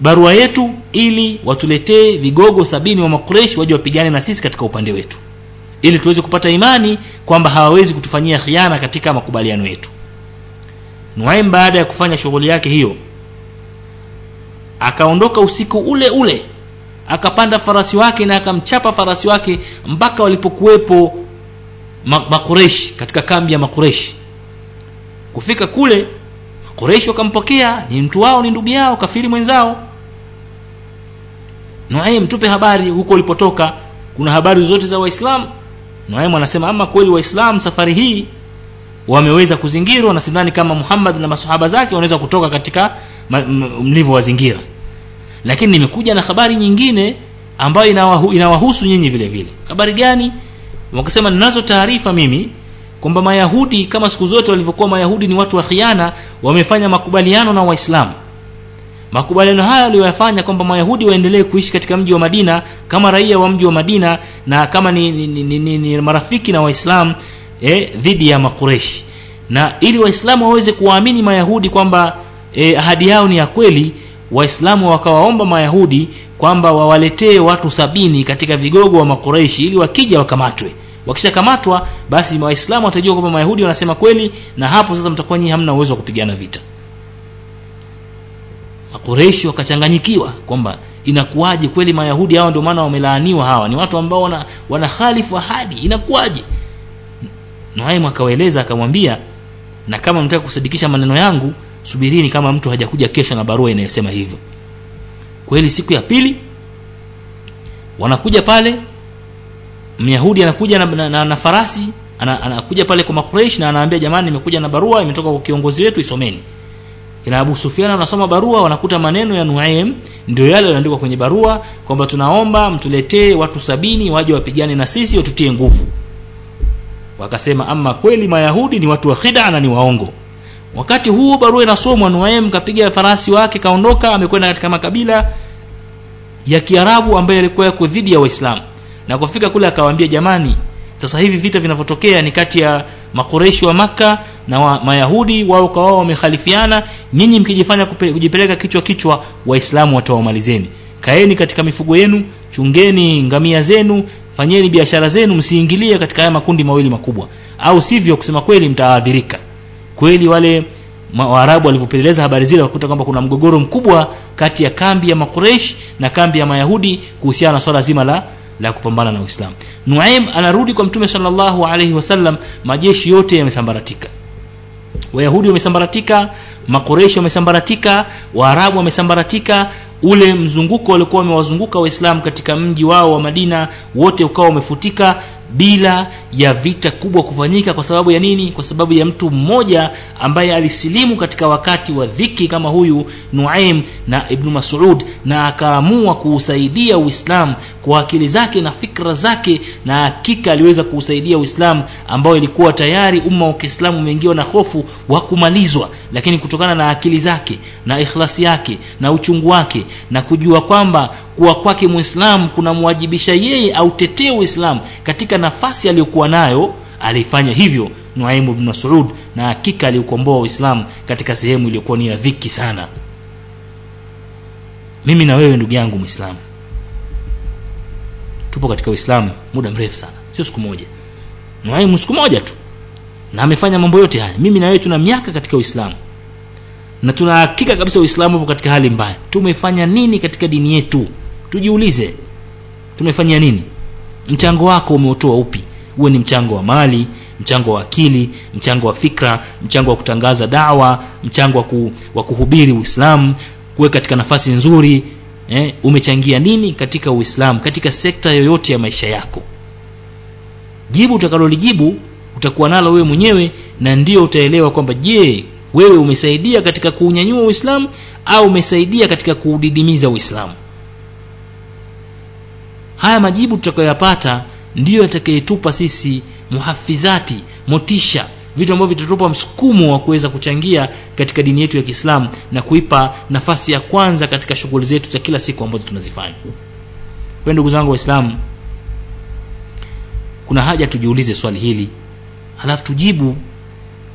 barua yetu ili watuletee vigogo sabini wa makureshi waje wapigane na sisi katika upande wetu ili tuweze kupata imani kwamba hawawezi kutufanyia khiana katika makubaliano yetu. Nuaim baada ya kufanya shughuli yake hiyo akaondoka usiku ule ule akapanda farasi wake na akamchapa farasi wake mpaka walipokuwepo makureshi katika kambi ya makureshi kufika kule makureshi wakampokea ni mtu wao ni ndugu yao kafiri mwenzao. Nuaim tupe habari huko ulipotoka. Kuna habari zote za waislamu nuaim anasema ama kweli waislamu safari hii wameweza kuzingirwa na sidhani kama muhammad na masahaba zake wanaweza kutoka katika mlivyo wazingira lakini nimekuja na habari nyingine ambayo inawahu, inawahusu nyinyi vile vile. Habari gani? Wakasema ninazo taarifa mimi kwamba mayahudi kama siku zote walivyokuwa mayahudi ni watu wa khiana wamefanya makubaliano na waislamu. Makubaliano haya aliyoyafanya kwamba mayahudi waendelee kuishi katika mji wa madina kama raia wa mji wa madina na kama ni, ni, ni, ni, ni marafiki na waislamu eh, dhidi ya makureshi na ili waislamu waweze kuwaamini mayahudi kwamba eh, yao ni ya kweli waislamu wakawaomba mayahudi kwamba wawaletee watu sabini katika vigogo wa makureishi ili wakija wakamatwe. Wakishakamatwa basi waislamu watajua kwamba mayahudi wanasema kweli na hapo sasa mtakuwa nyinyi hamna uwezo wa kupigana vita. Makureishi wakachanganyikiwa kwamba inakuwaje kweli mayahudi hawa ndio maana wamelaaniwa hawa? Ni watu ambao wana, wana khalifu ahadi inakuwaje? Nuaim akawaeleza akamwambia na kama mtaka kusadikisha maneno yangu subirini kama mtu hajakuja kesho na barua inayosema hivyo. Kweli siku ya pili wanakuja pale myahudi anakuja na, na, na, na farasi ana, anakuja pale kwa makureish na anaambia jamani nimekuja na barua imetoka kwa kiongozi wetu isomeni. Kina abu sufian wanasoma barua wanakuta maneno ya nuaim ndio yale yaliandikwa kwenye barua kwamba tunaomba mtuletee watu sabini waje wapigane na sisi watutie nguvu. Wakasema ama kweli mayahudi ni watu wa khida na ni waongo wakati huo barua inasomwa nuaim kapiga farasi wake kaondoka amekwenda katika makabila ya kiarabu ambayo yalikuwa yako dhidi ya waislamu. Na kufika kule akawaambia jamani sasa hivi vita vinavyotokea ni kati ya makureshi wa makka na wa, mayahudi wao kwa wao wamekhalifiana nyinyi mkijifanya kujipeleka kichwa kichwa waislamu watawamalizeni. Kaeni katika mifugo yenu chungeni ngamia zenu fanyeni biashara zenu msiingilie katika haya makundi mawili makubwa. Au sivyo? Kusema kweli mtaadhirika kweli wale waarabu walivyopeleleza habari zile wakakuta kwamba kuna mgogoro mkubwa kati ya kambi ya makureish na kambi ya mayahudi kuhusiana na swala zima la la kupambana na uislamu. Nuaim anarudi kwa mtume salllahu alaihi wasallam majeshi yote yamesambaratika. Wayahudi wamesambaratika makureishi wamesambaratika waarabu wamesambaratika. Ule mzunguko waliokuwa wamewazunguka waislamu katika mji wao wa madina wote ukawa umefutika bila ya vita kubwa kufanyika. Kwa sababu ya nini? Kwa sababu ya mtu mmoja ambaye alisilimu katika wakati wa dhiki kama huyu nuaim na ibnu masud na akaamua kuusaidia uislamu kwa akili zake na fikra zake na hakika aliweza kuusaidia uislamu ambao ilikuwa tayari umma wa kiislamu umeingiwa na hofu wa kumalizwa. Lakini kutokana na akili zake na ikhlasi yake na uchungu wake na kujua kwamba kuwa kwake mwislamu kunamwajibisha yeye autetee uislamu katika nafasi aliyokuwa nayo alifanya hivyo nuaimu bnu masud na hakika aliukomboa uislamu katika sehemu iliyokuwa ni ya dhiki sana. Mimi na wewe ndugu yangu mwislamu tupo katika uislamu muda mrefu sana sio siku moja. Nuaimu siku moja tu na amefanya mambo yote haya. Mimi na wewe tuna miaka katika uislamu na tunahakika kabisa uislamu upo katika hali mbaya. Tumefanya nini katika dini yetu tujiulize tumefanyia nini? Mchango wako umeutoa upi? Uwe ni mchango wa mali mchango wa akili mchango wa fikra mchango wa kutangaza dawa mchango wa, ku, wa kuhubiri uislamu kuwe katika nafasi nzuri eh, umechangia nini katika uislamu katika sekta yoyote ya maisha yako? Jibu utakalolijibu utakuwa nalo wewe mwenyewe na ndio utaelewa kwamba je wewe umesaidia katika kuunyanyua uislamu au umesaidia katika kuudidimiza uislamu haya majibu tutakayoyapata ndiyo yatakayetupa sisi muhafizati motisha vitu ambavyo vitatupa msukumo wa kuweza kuchangia katika dini yetu ya kiislamu na kuipa nafasi ya kwanza katika shughuli zetu za kila siku ambazo tunazifanya. Kwa ndugu zangu waislamu kuna haja tujiulize swali hili halafu tujibu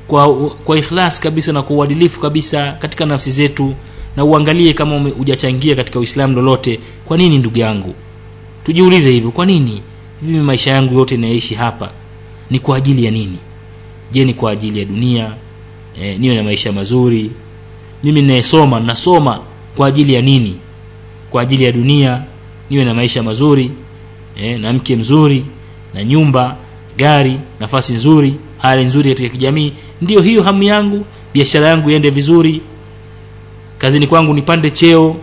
kwa kwa ikhlas kabisa na kwa uadilifu kabisa katika nafsi zetu na uangalie kama hujachangia katika uislamu lolote. Kwa nini ndugu yangu tujiulize hivyo kwa nini mimi maisha yangu yote nayaishi hapa? Ni kwa ajili ya nini? Je ni kwa ajili ya dunia? E, niwe na maisha mazuri? Mimi ninayesoma nasoma kwa ajili ya nini? Kwa ajili ya dunia niwe na maisha mazuri e, na mke mzuri na nyumba gari nafasi nzuri hali nzuri katika kijamii. Ndiyo hiyo hamu yangu biashara yangu iende vizuri kazini kwangu nipande cheo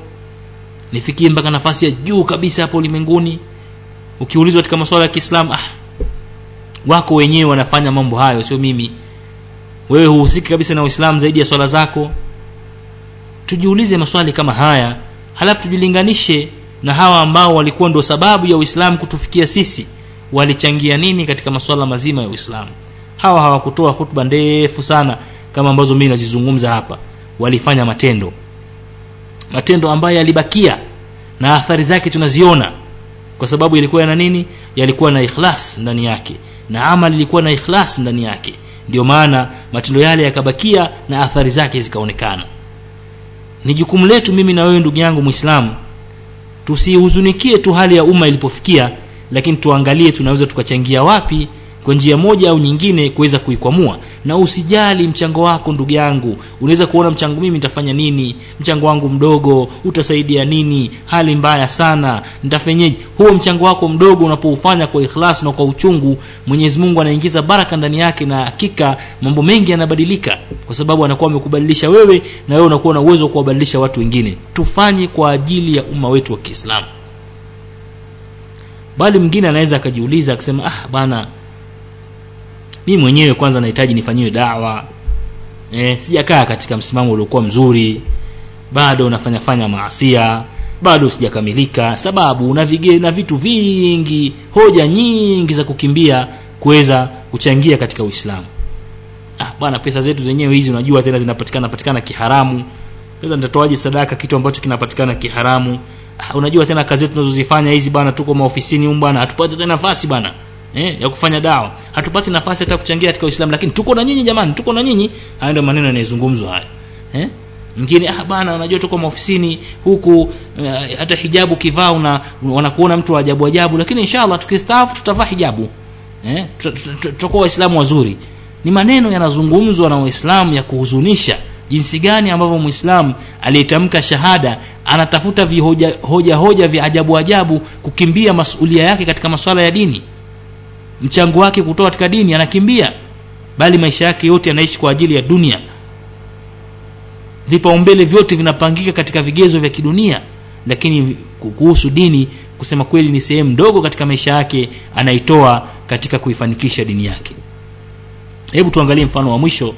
nifikie mpaka nafasi ya juu kabisa hapo ulimwenguni. Ukiulizwa katika masuala ya kiislamu ah, wako wenyewe wanafanya mambo hayo sio mimi. Wewe huhusiki kabisa na uislamu zaidi ya swala zako. Tujiulize maswali kama haya halafu tujilinganishe na hawa ambao walikuwa ndo sababu ya uislamu kutufikia sisi. Walichangia nini katika masuala mazima ya uislamu? Hawa hawakutoa hutuba ndefu sana kama ambazo mimi nazizungumza hapa. Walifanya matendo matendo ambayo yalibakia na athari zake tunaziona. Kwa sababu yalikuwa yana nini? Yalikuwa na ikhlas ndani yake na amali ilikuwa na ikhlas ndani yake. Ndio maana matendo yale yakabakia na athari zake zikaonekana. Ni jukumu letu mimi na wewe ndugu yangu mwislamu tusihuzunikie tu hali ya umma ilipofikia lakini tuangalie tunaweza tukachangia wapi kwa njia moja au nyingine kuweza kuikwamua. Na usijali mchango wako ndugu yangu. Unaweza kuona mchango mimi nitafanya nini? Mchango wangu mdogo utasaidia nini? Hali mbaya sana. Nitafenyeje? Huo mchango wako mdogo unapoufanya kwa ikhlas na kwa uchungu mwenyezi mungu anaingiza baraka ndani yake na hakika mambo mengi yanabadilika. Kwa sababu anakuwa amekubadilisha wewe na wewe unakuwa na uwezo wa kuwabadilisha watu wengine. Tufanye kwa ajili ya umma wetu wa kiislamu. Bali mwingine anaweza akajiuliza akisema ah bana mimi mwenyewe kwanza nahitaji nifanyiwe dawa. Eh, sijakaa katika msimamo uliokuwa mzuri. Bado nafanyafanya maasia. Bado sijakamilika. Sababu na, vige, na vitu vingi hoja nyingi za kukimbia kuweza kuchangia katika uislamu. Ah, bwana pesa zetu zenyewe hizi unajua tena zinapatikana patikana kiharamu. Pesa nitatoaje sadaka kitu ambacho kinapatikana kiharamu? Ah, unajua tena kazi zetu tunazozifanya hizi bana tuko maofisini humu bana tena nafasi bana eh, ya kufanya dawa. Hatupati nafasi hata kuchangia katika uislamu lakini tuko na nyinyi jamani tuko na nyinyi. Hayo ndio maneno yanayozungumzwa haya. Eh? mwingine ah bana unajua tuko maofisini huku uh, hata hijabu kivaa una wanakuona mtu wa ajabu ajabu lakini inshallah tukistaafu tutavaa hijabu. Eh? tutakuwa waislamu wazuri. Ni maneno yanazungumzwa na waislamu ya kuhuzunisha jinsi gani ambavyo mwislamu aliyetamka shahada anatafuta vihoja hoja hoja vya ajabu ajabu kukimbia masulia yake katika masuala ya dini mchango wake kutoa katika dini anakimbia. Bali maisha yake yote yanaishi kwa ajili ya dunia. Vipaumbele vyote vinapangika katika vigezo vya kidunia. Lakini kuhusu dini kusema kweli ni sehemu ndogo katika maisha yake anaitoa katika kuifanikisha dini yake. Hebu tuangalie mfano wa mwisho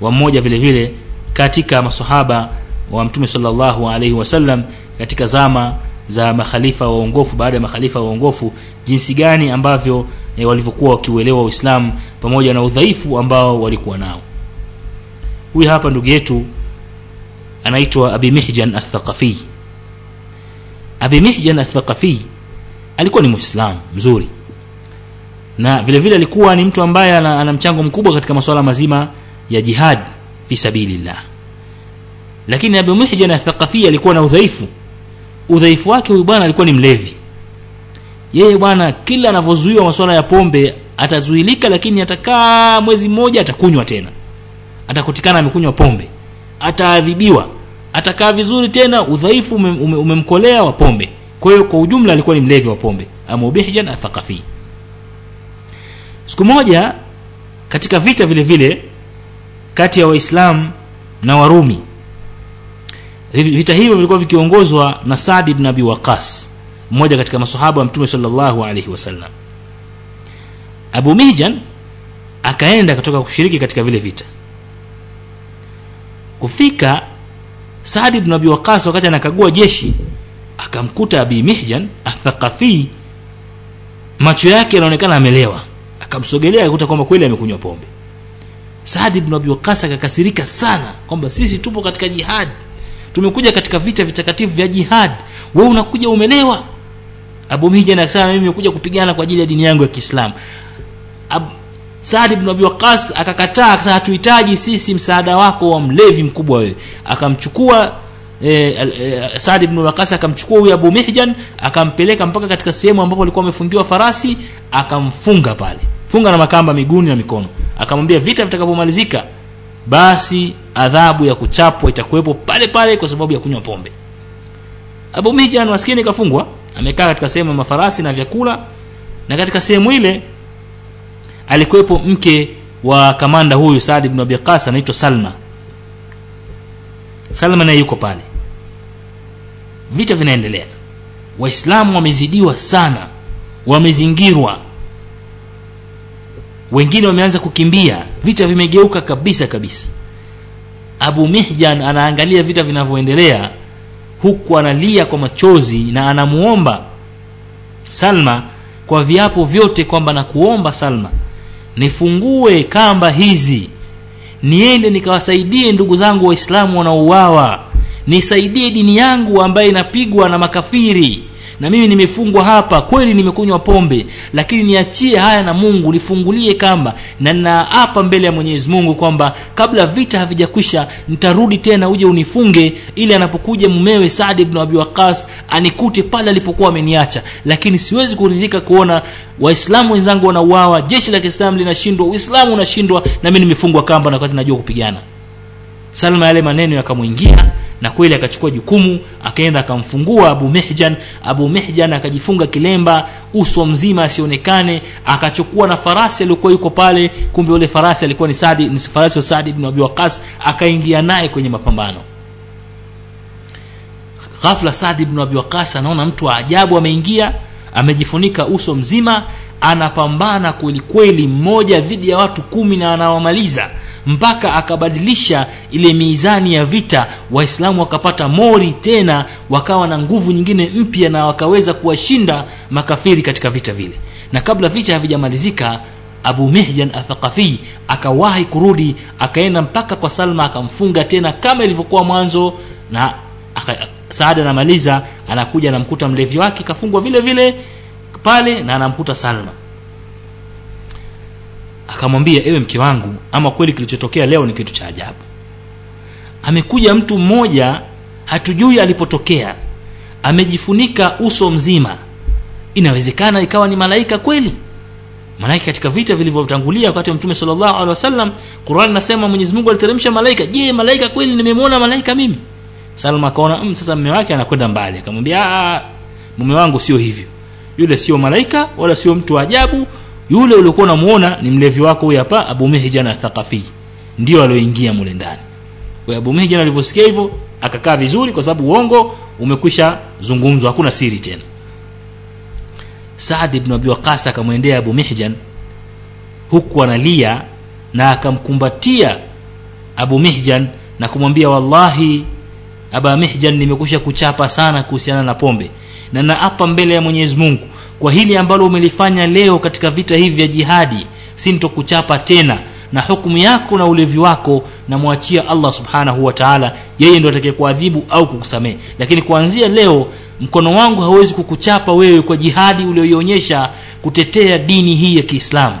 wa mmoja vile vile katika masahaba wa mtume salllahu alaihi wasallam katika zama za makhalifa waongofu baada ya makhalifa waongofu jinsi gani ambavyo e, walivyokuwa wakiuelewa uislamu pamoja na udhaifu ambao walikuwa nao. Huyu hapa ndugu yetu anaitwa abi athaqafi abi athaqafi alikuwa ni muislamu mzuri. Na vile vile alikuwa ni mtu ambaye ana, ana mchango mkubwa katika masuala mazima ya jihad fi sabilillah. Lakini mihjan athaqafi alikuwa na udhaifu. Udhaifu wake huyu bwana alikuwa ni mlevi yeye bwana kila anavyozuiwa masuala ya pombe atazuilika lakini atakaa mwezi mmoja atakunywa tena. Atakutikana amekunywa pombe. Ataadhibiwa. Atakaa vizuri tena udhaifu umemkolea ume, ume wa pombe. Kwa hiyo kwa ujumla alikuwa ni mlevi wa pombe. Amubihjan athaqafi. Siku moja katika vita vile vile kati ya waislamu na warumi vita hivyo vilikuwa vikiongozwa na sadi ibn Abi Waqas mmoja katika masahaba wa Mtume sallallahu alaihi wasallam. Abu Mihjan akaenda akatoka kushiriki katika vile vita. Kufika saadi bnu Abi Waqas wakati anakagua jeshi akamkuta Abi Mihjan athaqafi macho yake yanaonekana amelewa. Akamsogelea akakuta kwamba kweli amekunywa pombe. Saadi bnu Abi Waqas akakasirika sana kwamba sisi tupo katika jihad. Tumekuja katika vita vitakatifu vya jihad. We unakuja umelewa Abu Mihjan akasema mimi nimekuja kupigana kwa ajili ya dini yangu ya Kiislamu. Saad ibn Abi Waqqas akakataa akasema hatuhitaji sisi msaada wako wa mlevi mkubwa wewe. Akamchukua e, e, Saad ibn Waqqas akamchukua huyu Abu Mihjan akampeleka mpaka katika sehemu ambapo alikuwa amefungiwa farasi akamfunga pale. Funga na makamba miguuni na mikono. Akamwambia vita vitakapomalizika basi adhabu ya kuchapwa itakuwepo pale pale kwa sababu ya kunywa pombe. Abu Mihjan maskini kafungwa amekaa katika sehemu ya mafarasi na vyakula na katika sehemu ile alikuwepo mke wa kamanda huyu Saad ibn Abi Qas anaitwa Salma. Salma naye yuko pale. Vita vinaendelea. Waislamu wamezidiwa sana wamezingirwa. Wengine wameanza kukimbia. Vita vimegeuka kabisa kabisa. Abu Mihjan anaangalia vita vinavyoendelea huku analia kwa machozi na anamuomba Salma kwa viapo vyote kwamba nakuomba Salma nifungue kamba hizi niende nikawasaidie ndugu zangu waislamu wanaouawa nisaidie dini yangu ambaye inapigwa na makafiri na mimi nimefungwa hapa kweli nimekunywa pombe lakini niachie haya na mungu nifungulie kamba na naapa mbele ya mwenyezi mungu kwamba kabla vita havijakwisha nitarudi tena uje unifunge ili anapokuja mumewe saad ibnu abi waqas anikute pale alipokuwa ameniacha. Lakini siwezi kuridhika kuona waislamu wenzangu wanauawa jeshi la kiislamu linashindwa uislamu unashindwa na mi nimefungwa kamba na kazi najua kupigana. Salma yale maneno yakamwingia na kweli akachukua jukumu akaenda akamfungua abu mihjan. Abu mihjan akajifunga kilemba uso mzima asionekane akachukua na farasi aliokuwa yuko pale. Kumbe ule farasi alikuwa ni sadi ni farasi wa sadi ibn abi waqas akaingia naye kwenye mapambano. Ghafla sadi ibn abi waqas anaona mtu wa ajabu ameingia amejifunika uso mzima anapambana kweli kweli mmoja dhidi ya watu kumi na anawamaliza mpaka akabadilisha ile mizani ya vita. Waislamu wakapata mori tena wakawa na nguvu nyingine mpya na wakaweza kuwashinda makafiri katika vita vile. Na kabla vita havijamalizika abu mihjan athaqafi akawahi kurudi akaenda mpaka kwa salma akamfunga tena kama ilivyokuwa mwanzo na saada anamaliza anakuja anamkuta mlevi wake kafungwa vile vile pale na anamkuta salma akamwambia ewe mke wangu ama kweli kilichotokea leo ni kitu cha ajabu. Amekuja mtu mmoja hatujui alipotokea. Amejifunika uso mzima. Inawezekana ikawa ni malaika kweli? Malaika katika vita vilivyotangulia wakati wa mtume sallallahu alaihi wasallam Qur'an nasema Mwenyezi Mungu aliteremsha malaika. Je malaika kweli nimemwona malaika mimi? Salma akaona mm, sasa mume wake anakwenda mbali. Akamwambia mume wangu sio hivyo. Yule sio malaika wala sio mtu ajabu yule uliokuwa unamuona ni mlevi wako huyu hapa Abu Mihjan Athaqafi ndio alioingia mule ndani. Kwa Abu Mihjan alivyosikia hivyo akakaa vizuri kwa sababu uongo umekwisha zungumzwa hakuna siri tena. Saad ibn abi waqas akamwendea abu mihjan huku analia na akamkumbatia abu mihjan na kumwambia wallahi aba mihjan nimekusha kuchapa sana kuhusiana na pombe na naapa mbele ya mwenyezi mungu. Kwa hili ambalo umelifanya leo katika vita hivi vya jihadi sintokuchapa tena na hukumu yako na ulevi wako namwachia allah subhanahu wa taala yeye ndo atakaye kuadhibu au kukusamehe. Lakini kuanzia leo mkono wangu hawezi kukuchapa wewe kwa jihadi ulioionyesha kutetea dini hii ya kiislamu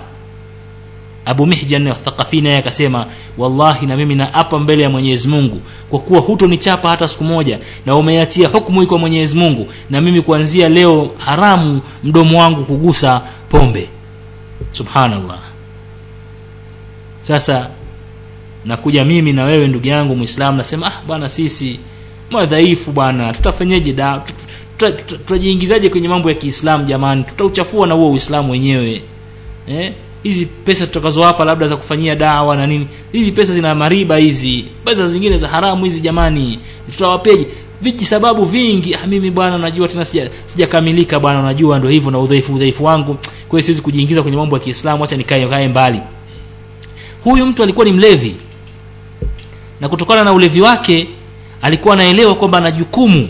abu mihjan thaqafi naye akasema wallahi na mimi naapa mbele ya mwenyezi mungu. Kwa kuwa hutonichapa hata siku moja na umeyatia hukmu hii kwa mwenyezi mungu na mimi kuanzia leo haramu mdomo wangu kugusa pombe. Subhanallah. Sasa nakuja mimi na wewe ndugu yangu mwislamu nasema ah bwana sisi madhaifu bwana tutafanyeje da tutajiingizaje kwenye mambo ya kiislamu jamani? Tutauchafua na huo uislamu wenyewe. Eh? Hizi pesa tutakazowapa labda za kufanyia dawa na nini hizi pesa zina mariba hizi pesa zingine za haramu hizi jamani tutawapeje? Viji sababu vingi. Ah, mimi bwana najua tena sija sijakamilika bwana unajua ndio hivyo na udhaifu udhaifu wangu. Kwa siwezi kujiingiza kwenye mambo ya Kiislamu acha nikae kae mbali. Huyu mtu alikuwa ni mlevi na kutokana na ulevi wake alikuwa anaelewa kwamba ana jukumu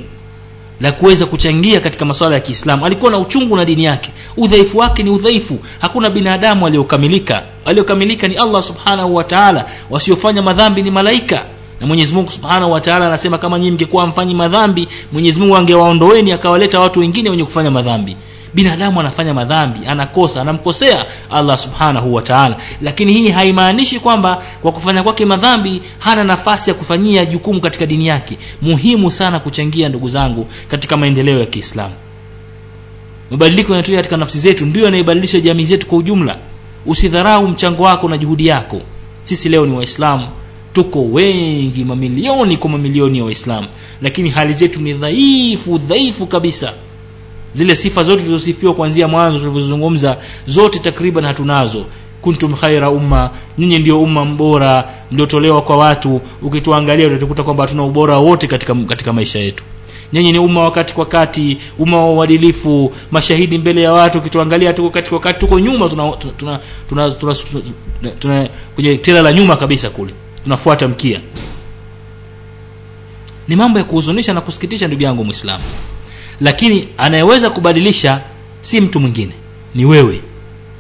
la kuweza kuchangia katika masuala ya Kiislamu. Alikuwa na uchungu na dini yake. Udhaifu wake ni udhaifu. Hakuna binadamu aliyokamilika. Aliyokamilika ni Allah Subhanahu wa Ta'ala. Wasiofanya madhambi ni malaika. Na Mwenyezi Mungu Subhanahu wa Ta'ala anasema kama nyinyi mngekuwa amfanyi madhambi, Mwenyezi Mungu angewaondoeni akawaleta watu wengine wenye kufanya madhambi. Binadamu anafanya madhambi, anakosa, anamkosea Allah Subhanahu wa Ta'ala. Lakini hii haimaanishi kwamba kwa kufanya kwake madhambi hana nafasi ya kufanyia jukumu katika dini yake. Muhimu sana kuchangia ndugu zangu katika maendeleo ya Kiislamu. Mabadiliko yanatoka katika nafsi zetu ndio yanaibadilisha jamii zetu kwa ujumla. Usidharau mchango wako na juhudi yako. Sisi leo ni Waislamu, tuko wengi, mamilioni kwa mamilioni ya Waislamu, lakini hali zetu ni dhaifu, dhaifu kabisa zile sifa zote tulizosifiwa kuanzia mwanzo tulivyozungumza zote takriban hatunazo. Kuntum khaira umma nyinyi ndio umma mbora mliotolewa kwa watu. Ukituangalia utatukuta kwamba hatuna ubora wote katika, katika maisha yetu. Nyinyi ni umma wakati kwa kati umma wa uadilifu mashahidi mbele ya watu. Ukituangalia tuko kati kwa kati tuko nyuma tuna, tuna, tuna, tuna, tuna, tuna, kwenye tela la nyuma kabisa kule. Tunafuata mkia. Ni mambo ya kuhuzunisha na kusikitisha ndugu yangu mwislamu lakini anayeweza kubadilisha si mtu mwingine ni wewe.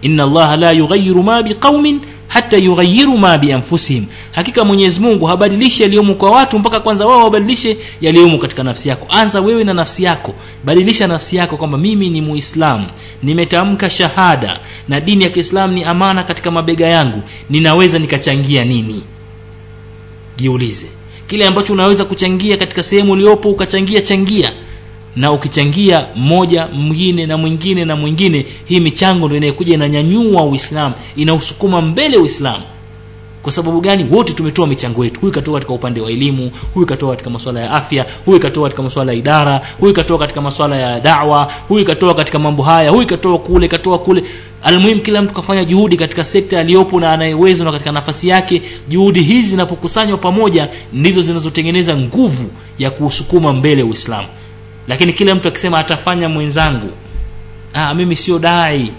Inna allaha la yughayiru ma biqaumin hata yughayiru ma bianfusihim. Hakika mwenyezi mungu habadilishi yaliyomo kwa watu mpaka kwanza wao wabadilishe yaliyomo katika nafsi yako. Anza wewe na nafsi yako. Badilisha nafsi yako kwamba mimi ni muislamu. Nimetamka shahada na dini ya kiislamu ni amana katika mabega yangu. Ninaweza nikachangia nini? Jiulize. Kile ambacho unaweza kuchangia katika sehemu uliopo ukachangia changia na ukichangia mmoja mwingine na mwingine na mwingine hii michango ndio inayokuja inanyanyua uislamu inausukuma mbele uislamu. Kwa sababu gani? Wote tumetoa michango yetu. Huyu katoa katika upande wa elimu huyu katoa katika masuala ya afya huyu katoa katika masuala ya idara huyu katoa katika masuala ya dawa huyu katoa katika mambo haya huyu katoa kule katoa kule. Almuhimu kila mtu kafanya juhudi katika sekta aliyopo na anayeweza na katika nafasi yake. Juhudi hizi zinapokusanywa pamoja ndizo zinazotengeneza nguvu ya kuusukuma mbele uislamu lakini kila mtu akisema atafanya mwenzangu ah, mimi sio dai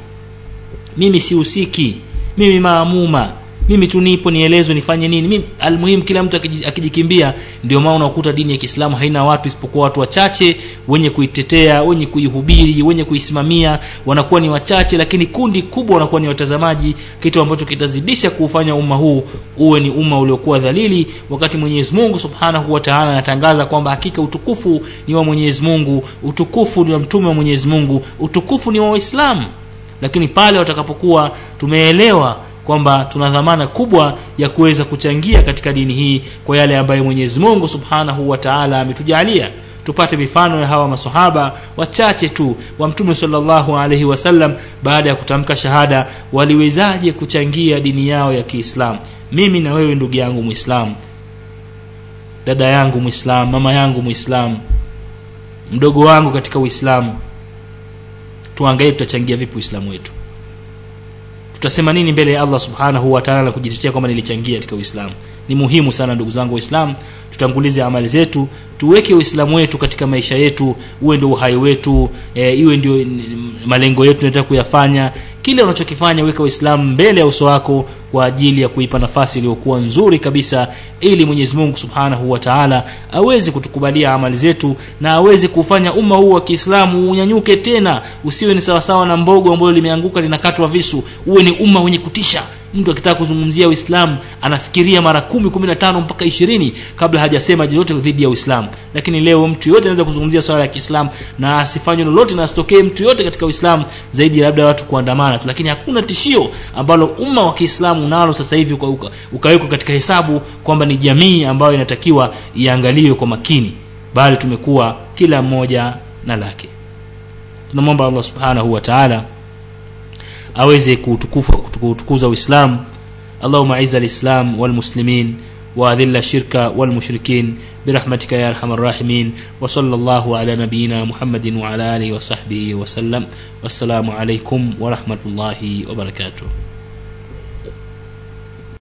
mimi sihusiki mimi maamuma mimi tu nipo nielezwe nifanye nini. Mimi almuhimu kila mtu akijikimbia ndio maana unakuta dini ya kiislamu haina watu isipokuwa watu wachache wenye kuitetea wenye kuihubiri wenye kuisimamia. Wanakuwa ni wachache lakini kundi kubwa wanakuwa ni watazamaji kitu ambacho kitazidisha kuufanya umma huu uwe ni umma uliokuwa dhalili. Wakati mwenyezi mungu subhanahu wataala anatangaza kwamba hakika utukufu ni wa mwenyezi mungu utukufu ni wa mtume wa mwenyezi mungu utukufu ni wa waislamu. Lakini pale watakapokuwa tumeelewa kwamba tuna dhamana kubwa ya kuweza kuchangia katika dini hii kwa yale ambayo Mwenyezi Mungu Subhanahu wa Ta'ala ametujalia. Tupate mifano ya hawa masahaba wachache tu wa mtume sallallahu alaihi wasallam baada ya kutamka shahada waliwezaje kuchangia dini yao ya Kiislamu? Mimi na wewe ndugu yangu Muislamu dada yangu Muislamu mama yangu Muislamu mdogo wangu katika Uislamu tuangalie tutachangia vipi Uislamu wetu tutasema nini mbele ya Allah subhanahu wataala na kujitetea kwamba nilichangia katika Uislamu? Ni muhimu sana ndugu zangu waislamu tutangulize amali zetu tuweke uislamu wetu katika maisha yetu uwe ndio uhai wetu e, iwe ndio malengo yetu tunataka kuyafanya. Kile unachokifanya weka uislamu mbele ya uso wako kwa ajili ya kuipa nafasi iliyokuwa nzuri kabisa ili mwenyezi mungu subhanahu wa taala aweze kutukubalia amali zetu na aweze kufanya umma huu wa kiislamu unyanyuke tena usiwe ni sawasawa na mbogo ambalo limeanguka linakatwa visu uwe ni umma wenye kutisha mtu akitaka kuzungumzia uislamu anafikiria mara kumi kumi na tano mpaka ishirini kabla hajasema lolote dhidi ya uislamu. Lakini leo mtu yote anaweza kuzungumzia swala ya kiislamu na asifanywe lolote na asitokee mtu yote katika uislamu zaidi labda watu kuandamana tu. Lakini hakuna tishio ambalo umma wa kiislamu unalo sasa hivi uka- uka- ukawekwa katika hesabu kwamba ni jamii ambayo inatakiwa iangaliwe kwa makini. Bali tumekuwa kila mmoja na lake. Tunamwomba allah subhanahu wa taala aweze kuutukuza uislam اللهم اعز الاسلام والمسلمين واذل الشرك والمشركين برحمتك يا ارحم الراحمين وصلى الله على نبينا محمد وعلى اله وصحبه وسلم والسلام عليكم ورحمه الله وبركاته